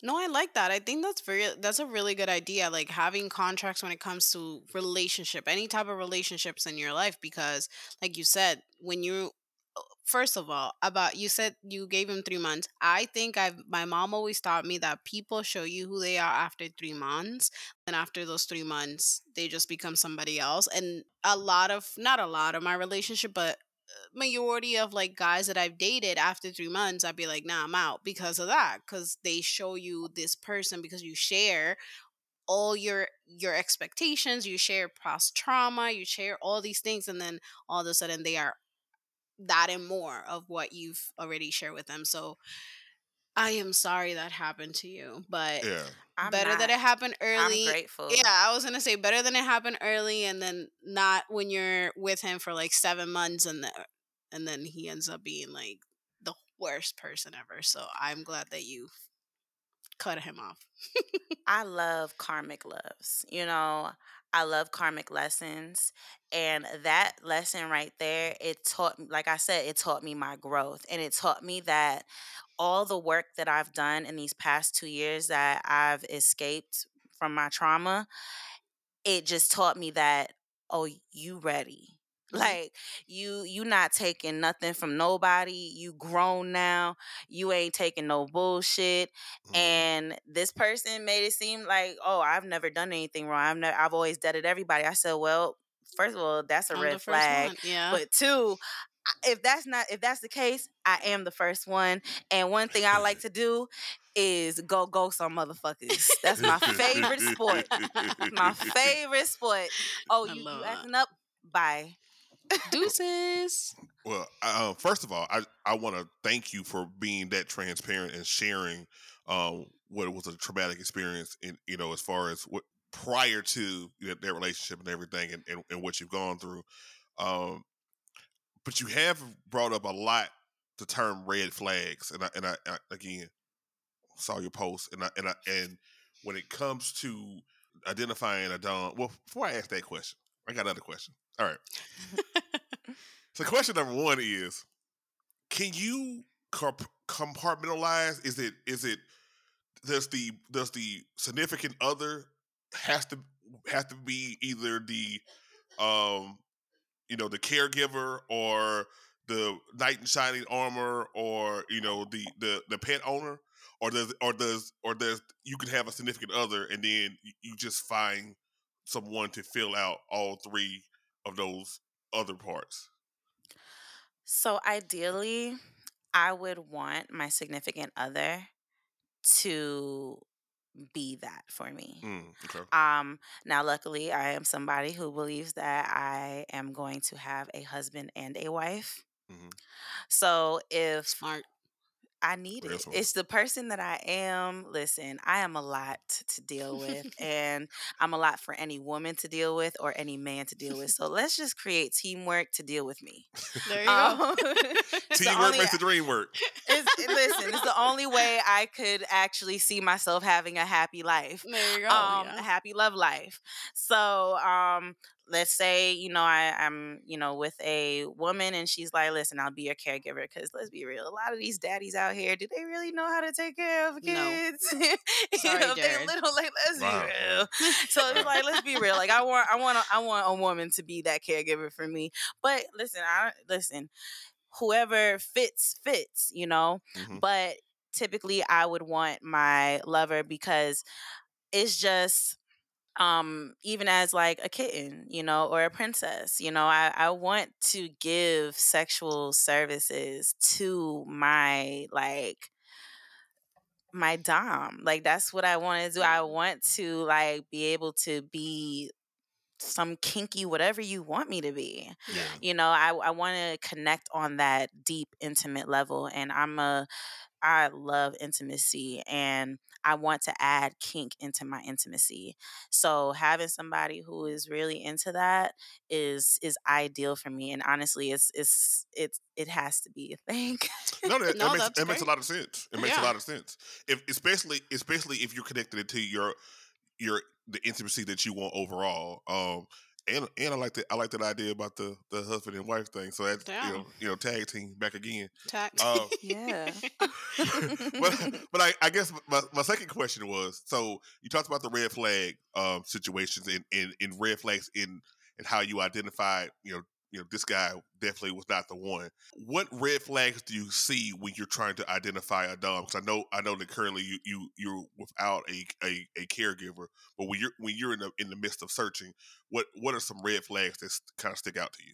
No, I like that. I think that's very that's a really good idea. Like having contracts when it comes to relationship, any type of relationships in your life, because like you said, when you first of all, about you said you gave him three months. I think I've my mom always taught me that people show you who they are after three months. And after those three months, they just become somebody else. And a lot of not a lot of my relationship, but uh, majority of like guys that I've dated after three months, I'd be like, nah, I'm out because of that. Because they show you this person because you share all your your expectations, you share past trauma, you share all these things, and then all of a sudden they are that and more of what you've already shared with them. So I am sorry that happened to you, but Yeah. I'm better that it happened early. I'm grateful. Yeah, I was gonna say better than it happened early, and then not when you're with him for like seven months, and then and then he ends up being like the worst person ever. So I'm glad that you cut him off. I love karmic loves. You know, I love karmic lessons. And that lesson right there, it taught like I said, it taught me my growth. And it taught me that all the work that I've done in these past two years that I've escaped from my trauma, it just taught me that, oh, you ready. Mhm. Like you you not taking nothing from nobody. You grown now. You ain't taking no bullshit Mhm. and this person made it seem like oh i've never done anything wrong i've never i've always deaded everybody i said well first of all that's a I'm red flag one, Yeah. but two if that's not if that's the case i am the first one and one thing i like to do is go go some motherfuckers that's my favorite sport my favorite sport oh you, you acting up bye Deuces. Well, uh, first of all, I, I want to thank you for being that transparent and sharing um, what was a traumatic experience, in you know, as far as what prior to you know, their relationship and everything, and, and, and what you've gone through. Um, but you have brought up a lot the term red flags, and I and I, I again saw your post, and I and I and when it comes to identifying a dom, well, before I ask that question, I got another question. All right. So question number one is: Can you comp- compartmentalize? Is it is it does the does the significant other has to have to be either the um you know the caregiver or the knight in shining armor or you know the the the pet owner or does or does or does you can have a significant other and then you just find someone to fill out all three of those other parts So ideally, I would want my significant other to be that for me. Mm, okay. Um now luckily I am somebody who believes that I am going to have a husband and a wife. Mhm. So if Smart. I need it. It's the person that I am. Listen, I am a lot to deal with, and I'm a lot for any woman to deal with or any man to deal with. So let's just create teamwork to deal with me. There you um, go. teamwork only, makes the dream work. It's, listen, it's the only way I could actually see myself having a happy life. There you go. Um, yeah. A happy love life. So, um, let's say you know I, am you know with a woman and she's like listen i'll be your caregiver because let's be real a lot of these daddies out here do they really know how to take care of kids no. Sorry, know, they little like let's wow. be real so it's like let's be real like i want i want a, i want a woman to be that caregiver for me but listen i listen whoever fits fits you know mm-hmm. but typically i would want my lover because it's just um even as like a kitten you know or a princess you know i i want to give sexual services to my like my dom like that's what i want to do i want to like be able to be some kinky whatever you want me to be yeah. you know i i want to connect on that deep intimate level and i'm a i love intimacy and I want to add kink into my intimacy. So having somebody who is really into that is is ideal for me. And honestly, it's it's it's it has to be a thing. no, that, no, that makes, that makes a lot of sense. It makes yeah. a lot of sense. If especially especially if you're connected to your your the intimacy that you want overall. Um, and and I like that I like that idea about the the husband and wife thing. So that's yeah. you know you know tag team back again. Tag uh, yeah. but but I, I guess my, my second question was so you talked about the red flag um, situations and, and, and red flags in and how you identified you know you know, this guy definitely was not the one. What red flags do you see when you're trying to identify a dom? Because I know, I know that currently you you you're without a, a, a caregiver, but when you're when you're in the in the midst of searching, what what are some red flags that kind of stick out to you?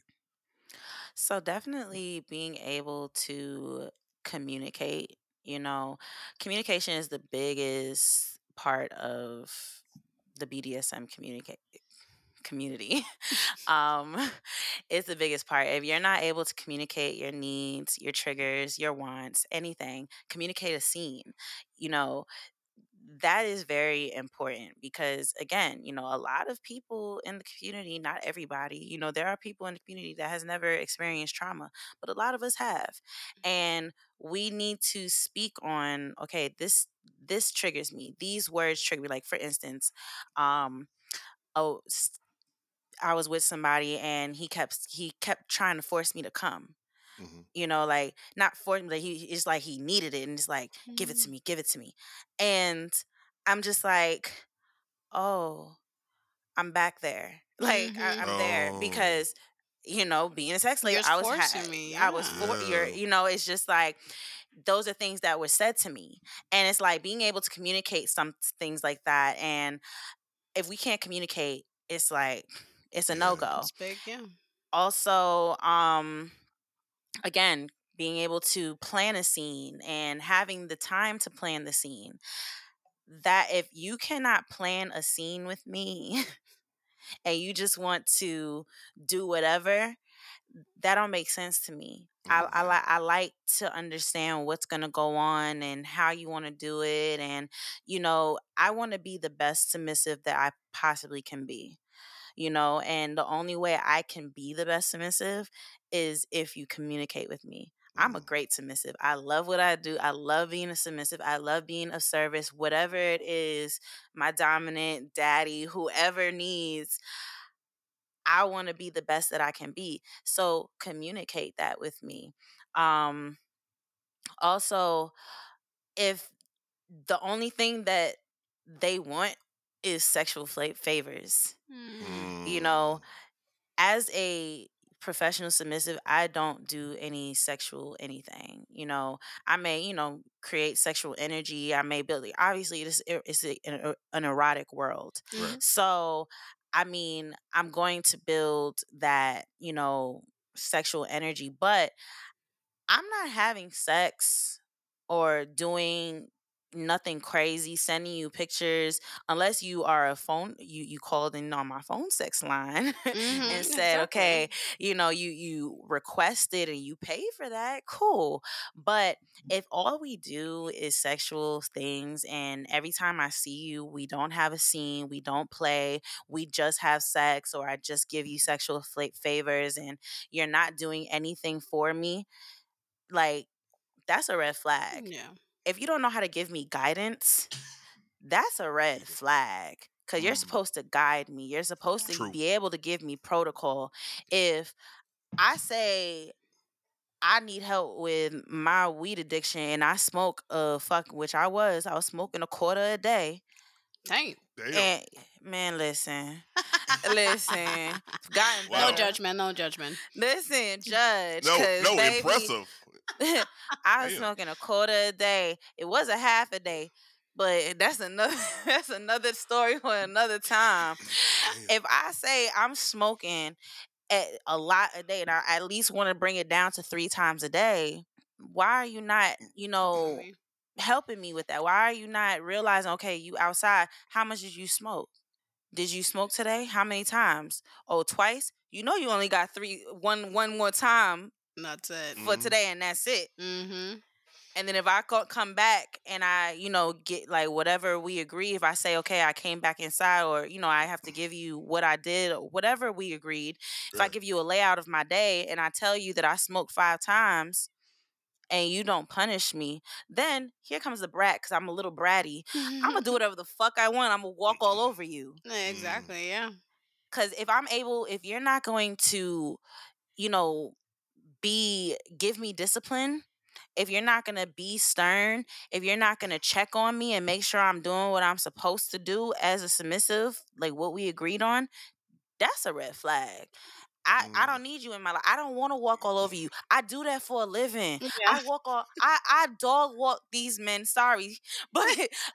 So definitely being able to communicate. You know, communication is the biggest part of the BDSM communicate community um, is the biggest part. If you're not able to communicate your needs, your triggers, your wants, anything, communicate a scene. You know, that is very important because again you know a lot of people in the community not everybody you know there are people in the community that has never experienced trauma but a lot of us have and we need to speak on okay this this triggers me these words trigger me like for instance um oh I was with somebody and he kept he kept trying to force me to come. Mm-hmm. You know, like not force me, like he it's like he needed it and it's like, mm-hmm. give it to mm-hmm. me, give it to me. And I'm just like, oh, I'm back there. Like mm-hmm. I, am oh. there because you know, being a sex slave, I was ha-. Yeah. I was for yeah. you know, it's just like those are things that were said to me. And it's like being able to communicate some things like that. And if we can't communicate, it's like it's a no go. Big, yeah. Also, um, again, being able to plan a scene and having the time to plan the scene. That if you cannot plan a scene with me and you just want to do whatever, that don't make sense to me. I, I like I like to understand what's gonna go on and how you want to do it, and you know I want to be the best submissive that I possibly can be you know, and the only way I can be the best submissive is if you communicate with me. I'm a mm-hmm. great submissive. I love what I do. I love being a submissive. I love being of service, whatever it is, my dominant daddy, whoever needs. I want to be the best that I can be. So communicate that with me. Um also if the only thing that they want is sexual favors. Mm. You know, as a professional submissive, I don't do any sexual anything. You know, I may, you know, create sexual energy. I may build. Obviously, this is an, an erotic world. Right. So, I mean, I'm going to build that, you know, sexual energy, but I'm not having sex or doing nothing crazy sending you pictures unless you are a phone you you called in on my phone sex line Mhm, and said okay you know you you requested and you pay for that cool. But if all we do is sexual things and every time i see you we don't have a scene we don't play we just have sex or i just give you sexual fla- favors and you're not doing anything for me like that's a red flag. Yeah. If you don't know how to give me guidance that's a red flag because you're Mm. supposed to guide me you're supposed to True. be able to give me protocol if i say I need help with my weed addiction and I smoke uh fuck which I was. I was smoking a quarter a day. Dang. Damn. And man, listen. listen. Gotten Wow. No judgment. No judgment. Listen, judge. no, 'cause, no, baby, impressive. I was Damn. smoking a quarter a day. It was a half a day. But eh, that's another that's another story for another time. Damn. If I say I'm smoking at a lot a day and I at least want to bring it down to three times a day, why are you not, mm, you know, helping me with that? Why are you not realizing, okay, you outside, how much did you smoke? Did you smoke today? How many times? Oh, twice? You know you only got three one one more time That's it. for Mhm. today and that's it. Mm-hmm. And then if I come back and I, you know, get like whatever we agree, if I say, okay, I came back inside or, you know, I have to give you what I did or whatever we agreed, if I give you a layout of my day and I tell you that I smoked five times and you don't punish me, then here comes the brat because I'm a little bratty. I'm going to do whatever the fuck I want. I'm to walk all over you. Yeah, exactly. Yeah. Because if I'm able, if you're not going to, you know, be, give me discipline, if you're not going to be stern, if you're not going to check on me and make sure I'm doing what I'm supposed to do as a submissive, like what we agreed on, that's a red flag. I, I Mm. don't need you in my life. I don't want to walk all over you. I do that for a living. Yeah. I walk all I, I dog walk these men. Sorry. But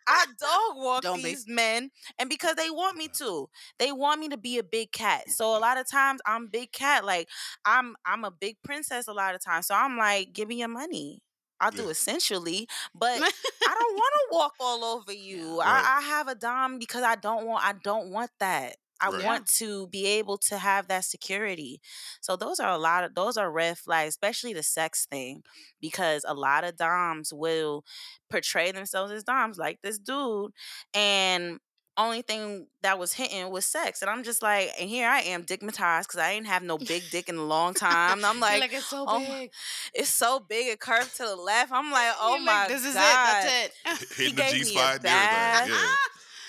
I dog walk Don't be. these men and because they want me to. They want me to be a big cat. So a lot of times I'm big cat. Like I'm I'm a big princess a lot of times. So I'm like, give me your money. I'll do Yeah. essentially, but I don't want to walk all over you. Right. I, I have a dom because I don't want I don't want that. I Right. want to be able to have that security. So those are a lot of those are red flags, especially the sex thing, because a lot of doms will portray themselves as doms, like this dude, and only thing that was hitting was sex, and I'm just like, and here I am digmatized because I ain't have no big dick in a long time. And I'm like, like it's so oh, big. it's so big, it curved to the left. I'm like, oh You're my like, this is it. That's it. Hitting the G me a spot and everything. Yeah.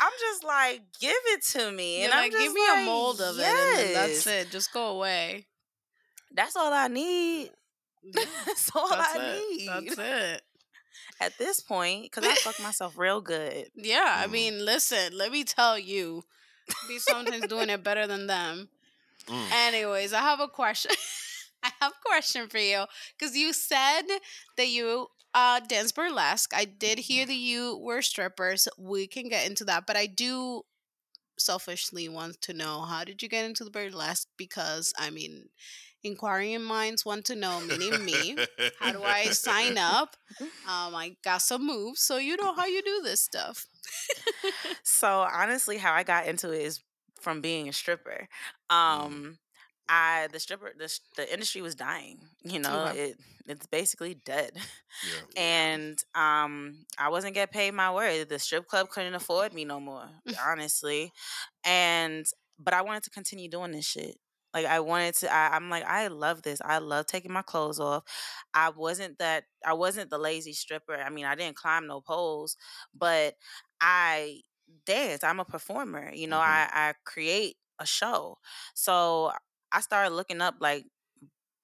I'm just like, give it to me, You're and I'm like, give me like, a mold of it, and that's it. Just go away. That's all I need. Yeah, That's all that's I it. need That's it. at this point because I fuck myself real good. Yeah, I Mm. mean, listen, let me tell you, be sometimes doing it better than them. Mm. Anyways, I have a question. I have a question for you because you said that you uh dance burlesque. I did hear that you were strippers. We can get into that, but I do selfishly want to know how did you get into the burlesque? Because I mean, inquiring minds want to know, meaning me. How do I sign up? Um, I got some moves, so you know how you do this stuff. So honestly, how I got into it is from being a stripper. Um, I the stripper the the industry was dying. You know, Okay. it it's basically dead. Yeah. and um I wasn't getting paid my word. The strip club couldn't afford me no more, honestly. And but I wanted to continue doing this shit. Like I wanted to I, I'm like, I love this. I love taking my clothes off. I wasn't that I wasn't the lazy stripper. I mean, I didn't climb no poles, but I dance. I'm a performer. You know, Mhm. I, I create a show. So I started looking up like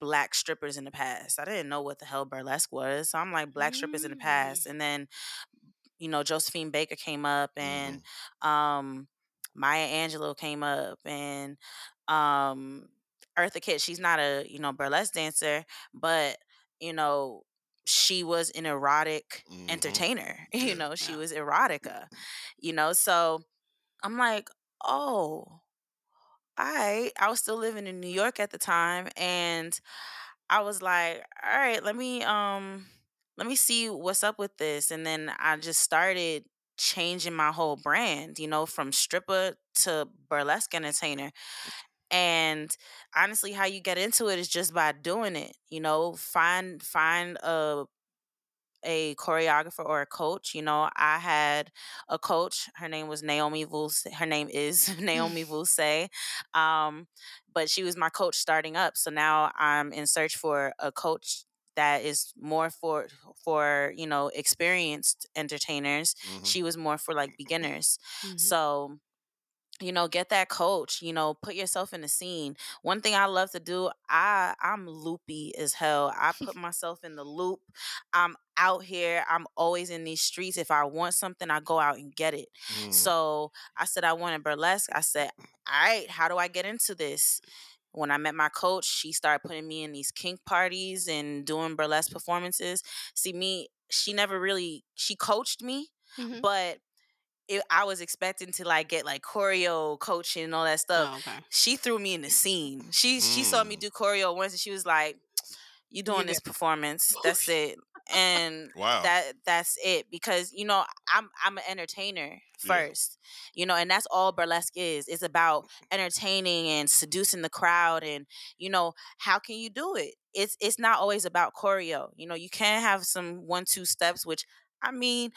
black strippers in the past. I didn't know what the hell burlesque was. So I'm like black strippers in the Mm. past. And then, you know, Josephine Baker came up and Mhm. um Maya Angelou came up and um Eartha Kitt, she's not a, you know, burlesque dancer, but you know, she was an erotic Mhm. entertainer. You know, she was erotica. You know, so I'm like, oh, I I was still living in New York at the time and I was like, all right, let me um let me see what's up with this. And then I just started changing my whole brand, you know, from stripper to burlesque entertainer. And honestly, how you get into it is just by doing it. You know, find find a a choreographer or a coach. You know, I had a coach. Her name was Naomi Vulse. Her name is Naomi Vulse. Um, but she was my coach starting up. So now I'm in search for a coach that is more for for you know experienced entertainers. Mhm. She was more for like beginners. Mhm. So you know get that coach you know put yourself in the scene one thing i love to do i i'm loopy as hell i put myself in the loop i'm out here i'm always in these streets if i want something i go out and get it Mm. so i said i wanted burlesque i said all right how do i get into this when i met my coach she started putting me in these kink parties and doing burlesque performances see me she never really she coached me Mhm. but it, I was expecting to like get like choreo coaching and all that stuff. Oh, okay. She threw me in the scene. She she saw me Mm. do choreo once and she was like, "You doing this performance? That's it." And Wow. that that's it because you know I'm I'm an entertainer Yeah. first, you know, and that's all burlesque is. It's about entertaining and seducing the crowd, and you know how can you do it? It's it's not always about choreo. You know, you can have some one two steps, which I mean,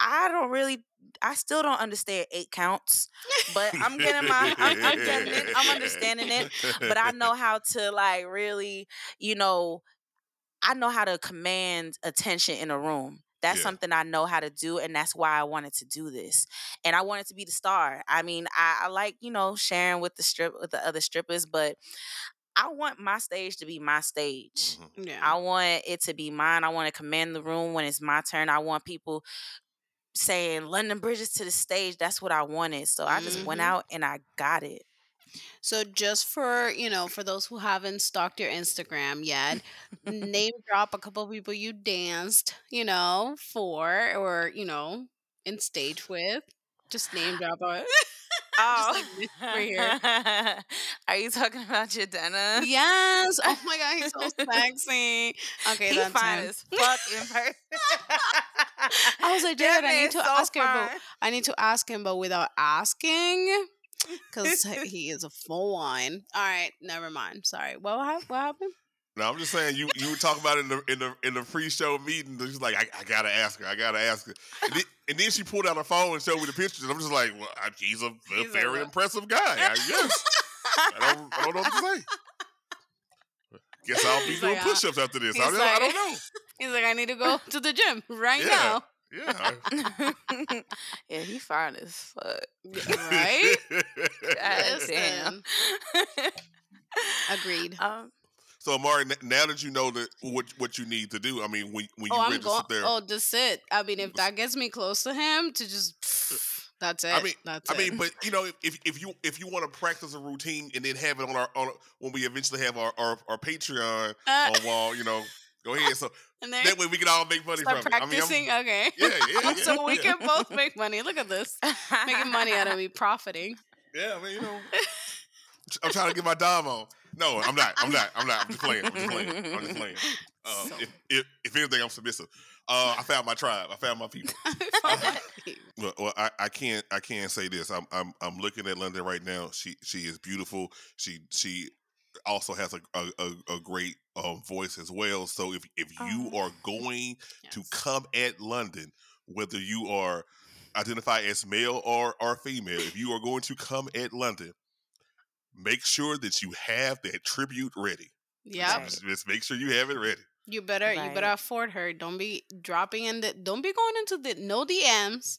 I don't really. I still don't understand eight counts, but I'm getting my. I'm, I'm getting it. I'm understanding it but I know how to like really, you know, I know how to command attention in a room. That's Yeah. something I know how to do, and that's why I wanted to do this. And I wanted to be the star. I mean, I, I like you know sharing with the strip with the other strippers, but I want my stage to be my stage. Mhm. Yeah. I want it to be mine. I want to command the room when it's my turn. I want people saying London Bridges to the stage. That's what I wanted. So I just went Mhm. out and I got it. So just for you know, for those who haven't stalked your Instagram yet, name drop a couple people you danced, you know, for or you know, in stage with. Just name drop a. Oh, like right here. Are you talking about Jadena? yes. Oh my god, he's so sexy. Okay, he that's fine him. as fuck in person. I was like, Jarratt, I need to so ask him. but. I need to ask him, but without asking, because he is a full one. All right, never mind. Sorry. What what happened? No, I'm just saying you you were talking about it in the in the in the pre-show meeting. She's like, I, I gotta ask her, I gotta ask her, and then, and then she pulled out her phone and showed me the pictures. And I'm just like, well, I, he's a, a He's a very what? impressive guy. I guess I don't I don't know what to say. Guess I'll be He's doing like, push-ups after this. I don't, I don't know. He's like, I need to go to the gym right Yeah. now. Yeah, yeah, he fine as fuck. Right? God damn. Agreed. um, so, Irmari, now that you know that what what you need to do, I mean, when when you Oh, register going. there, Oh, just it. I mean, if that gets me close to him, to just that's it. I mean- that's I it. mean, but you know, if if you if you want to practice a routine and then have it on our on when we eventually have our our, our Patreon Uh, on wall, you know, go ahead. So and then that way we can all make money from it. I mean, practicing. I'm, okay. yeah, yeah, yeah, so we yeah. can both make money. Look at this, making money out of me, profiting. Yeah, I mean, you know, I'm trying to get my dime on. No, I'm not. I'm not. I'm not. I'm just playing. I'm just playing. I'm just playing. Uh, So- if, if if anything, I'm submissive. Uh, I found my tribe. I found my people. Well, well I, I can't I can't say this. I'm I'm I'm looking at London right now. She she is beautiful. She she also has a a, a, a great um, voice as well. So if if you Oh. are going to come at London, whether you are identify as male or or female, if you are going to come at London, make sure that you have that tribute ready. Yeah, Right. Just, just make sure you have it ready. You better you better afford her. Don't be dropping in the don't be going into the no DMs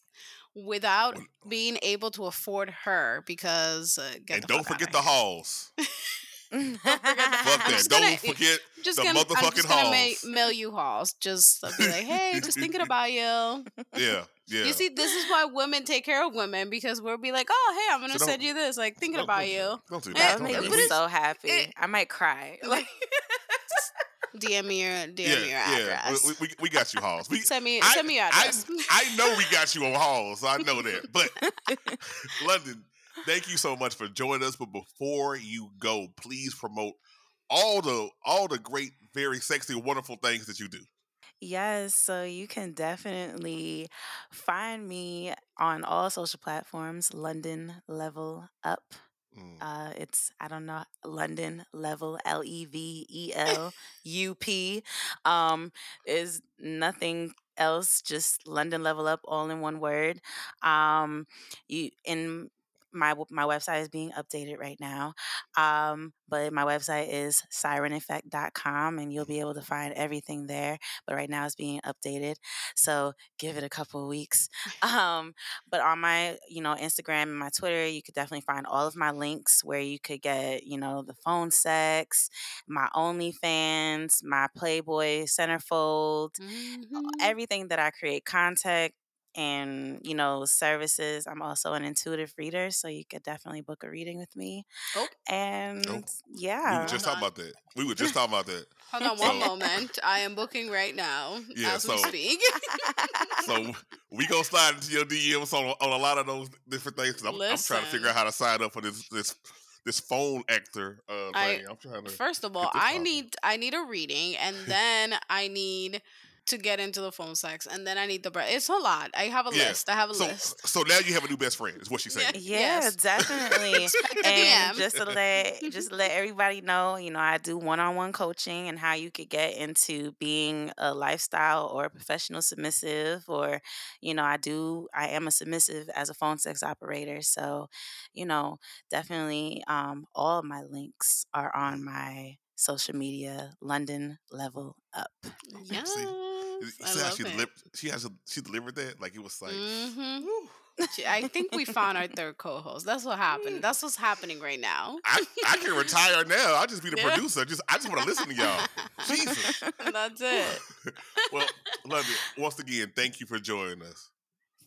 without Well- being able to afford her because uh, get and the don't fuck forget outta the here. halls. Fuck that. Don't gonna- forget Just the gonna, I'm motherfucking just gonna ma- halls. mail you halls. Just be like, hey, just thinking about you. Yeah, yeah. You see, this is why women take care of women because we'll be like, oh, hey, I'm gonna So send you this, like thinking Don't- about don't you. that. Don't do that. that Don't would do make that. me so happy. it- I might cry. Like, DM me your DM yeah, me your yeah. address. We, we, we got you, Halls. We, send me I- send me your I, address. I know we got you on Halls. I know that. But London, thank you so much for joining us. But before you go, please promote all the all the great, very sexy, wonderful things that you do. Yes, so you can definitely find me on all social platforms, London Level Up. Mm. Uh, it's I don't know London level L E V E L U P. Um, is nothing else, just London level up, all in one word. Um, you in my my website is being updated right now. Um, but my website is sireneffect.com and you'll be able to find everything there. But right now it's being updated. So give it a couple of weeks. Um, but on my, you know, Instagram and my Twitter, you could definitely find all of my links where you could get, you know, the phone sex, my OnlyFans, my Playboy centerfold, Mhm. everything that I create content and you know services i'm also an intuitive reader so you could definitely book a reading with me Oh. and We were yeah just Hold talking about that. We were just talking about that. Hold on one So- moment. I am booking right now Yeah, as we so- speak. So we gonna slide into your DMs on, on a lot of those different things. 'cause I'm, I'm trying to figure out how to sign up for this this this phone actor uh, I- thing. I'm trying to. First of all, I poppin'. need I need a reading, and then I need to get into the phone sex, and then I need the breast. It's a lot. I have a Yeah. list. I have a So list. so now you have a new best friend. Is what she's saying. yeah Yes. definitely Expect a and just to let just let everybody know you know i do one-on-one coaching and how you could get into being a lifestyle or a professional submissive or you know i do i am a submissive as a phone sex operator so you know definitely um, all of my links are on my social media london level up Yes, You I see how love she, it. delivered, she has a, she delivered that like it was like. Mhm. I think we found our third co-host. That's what happened. That's what's happening right now. I, I can retire now. I'll just be the Yeah. producer. Just I just want to listen to y'all. Jesus. That's it. Well, love it. Once again, thank you for joining us.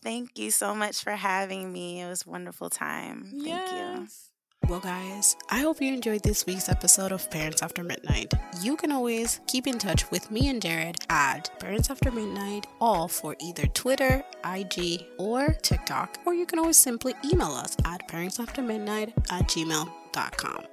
thank you so much for having me it was a wonderful time thank you Yes. Well, guys, I hope you enjoyed this week's episode of Parents After Midnight. You can always keep in touch with me and Jarratt at Parents After Midnight, all for either Twitter, IG, or TikTok, or you can always simply email us at parentsaftermidnight at gmail.com.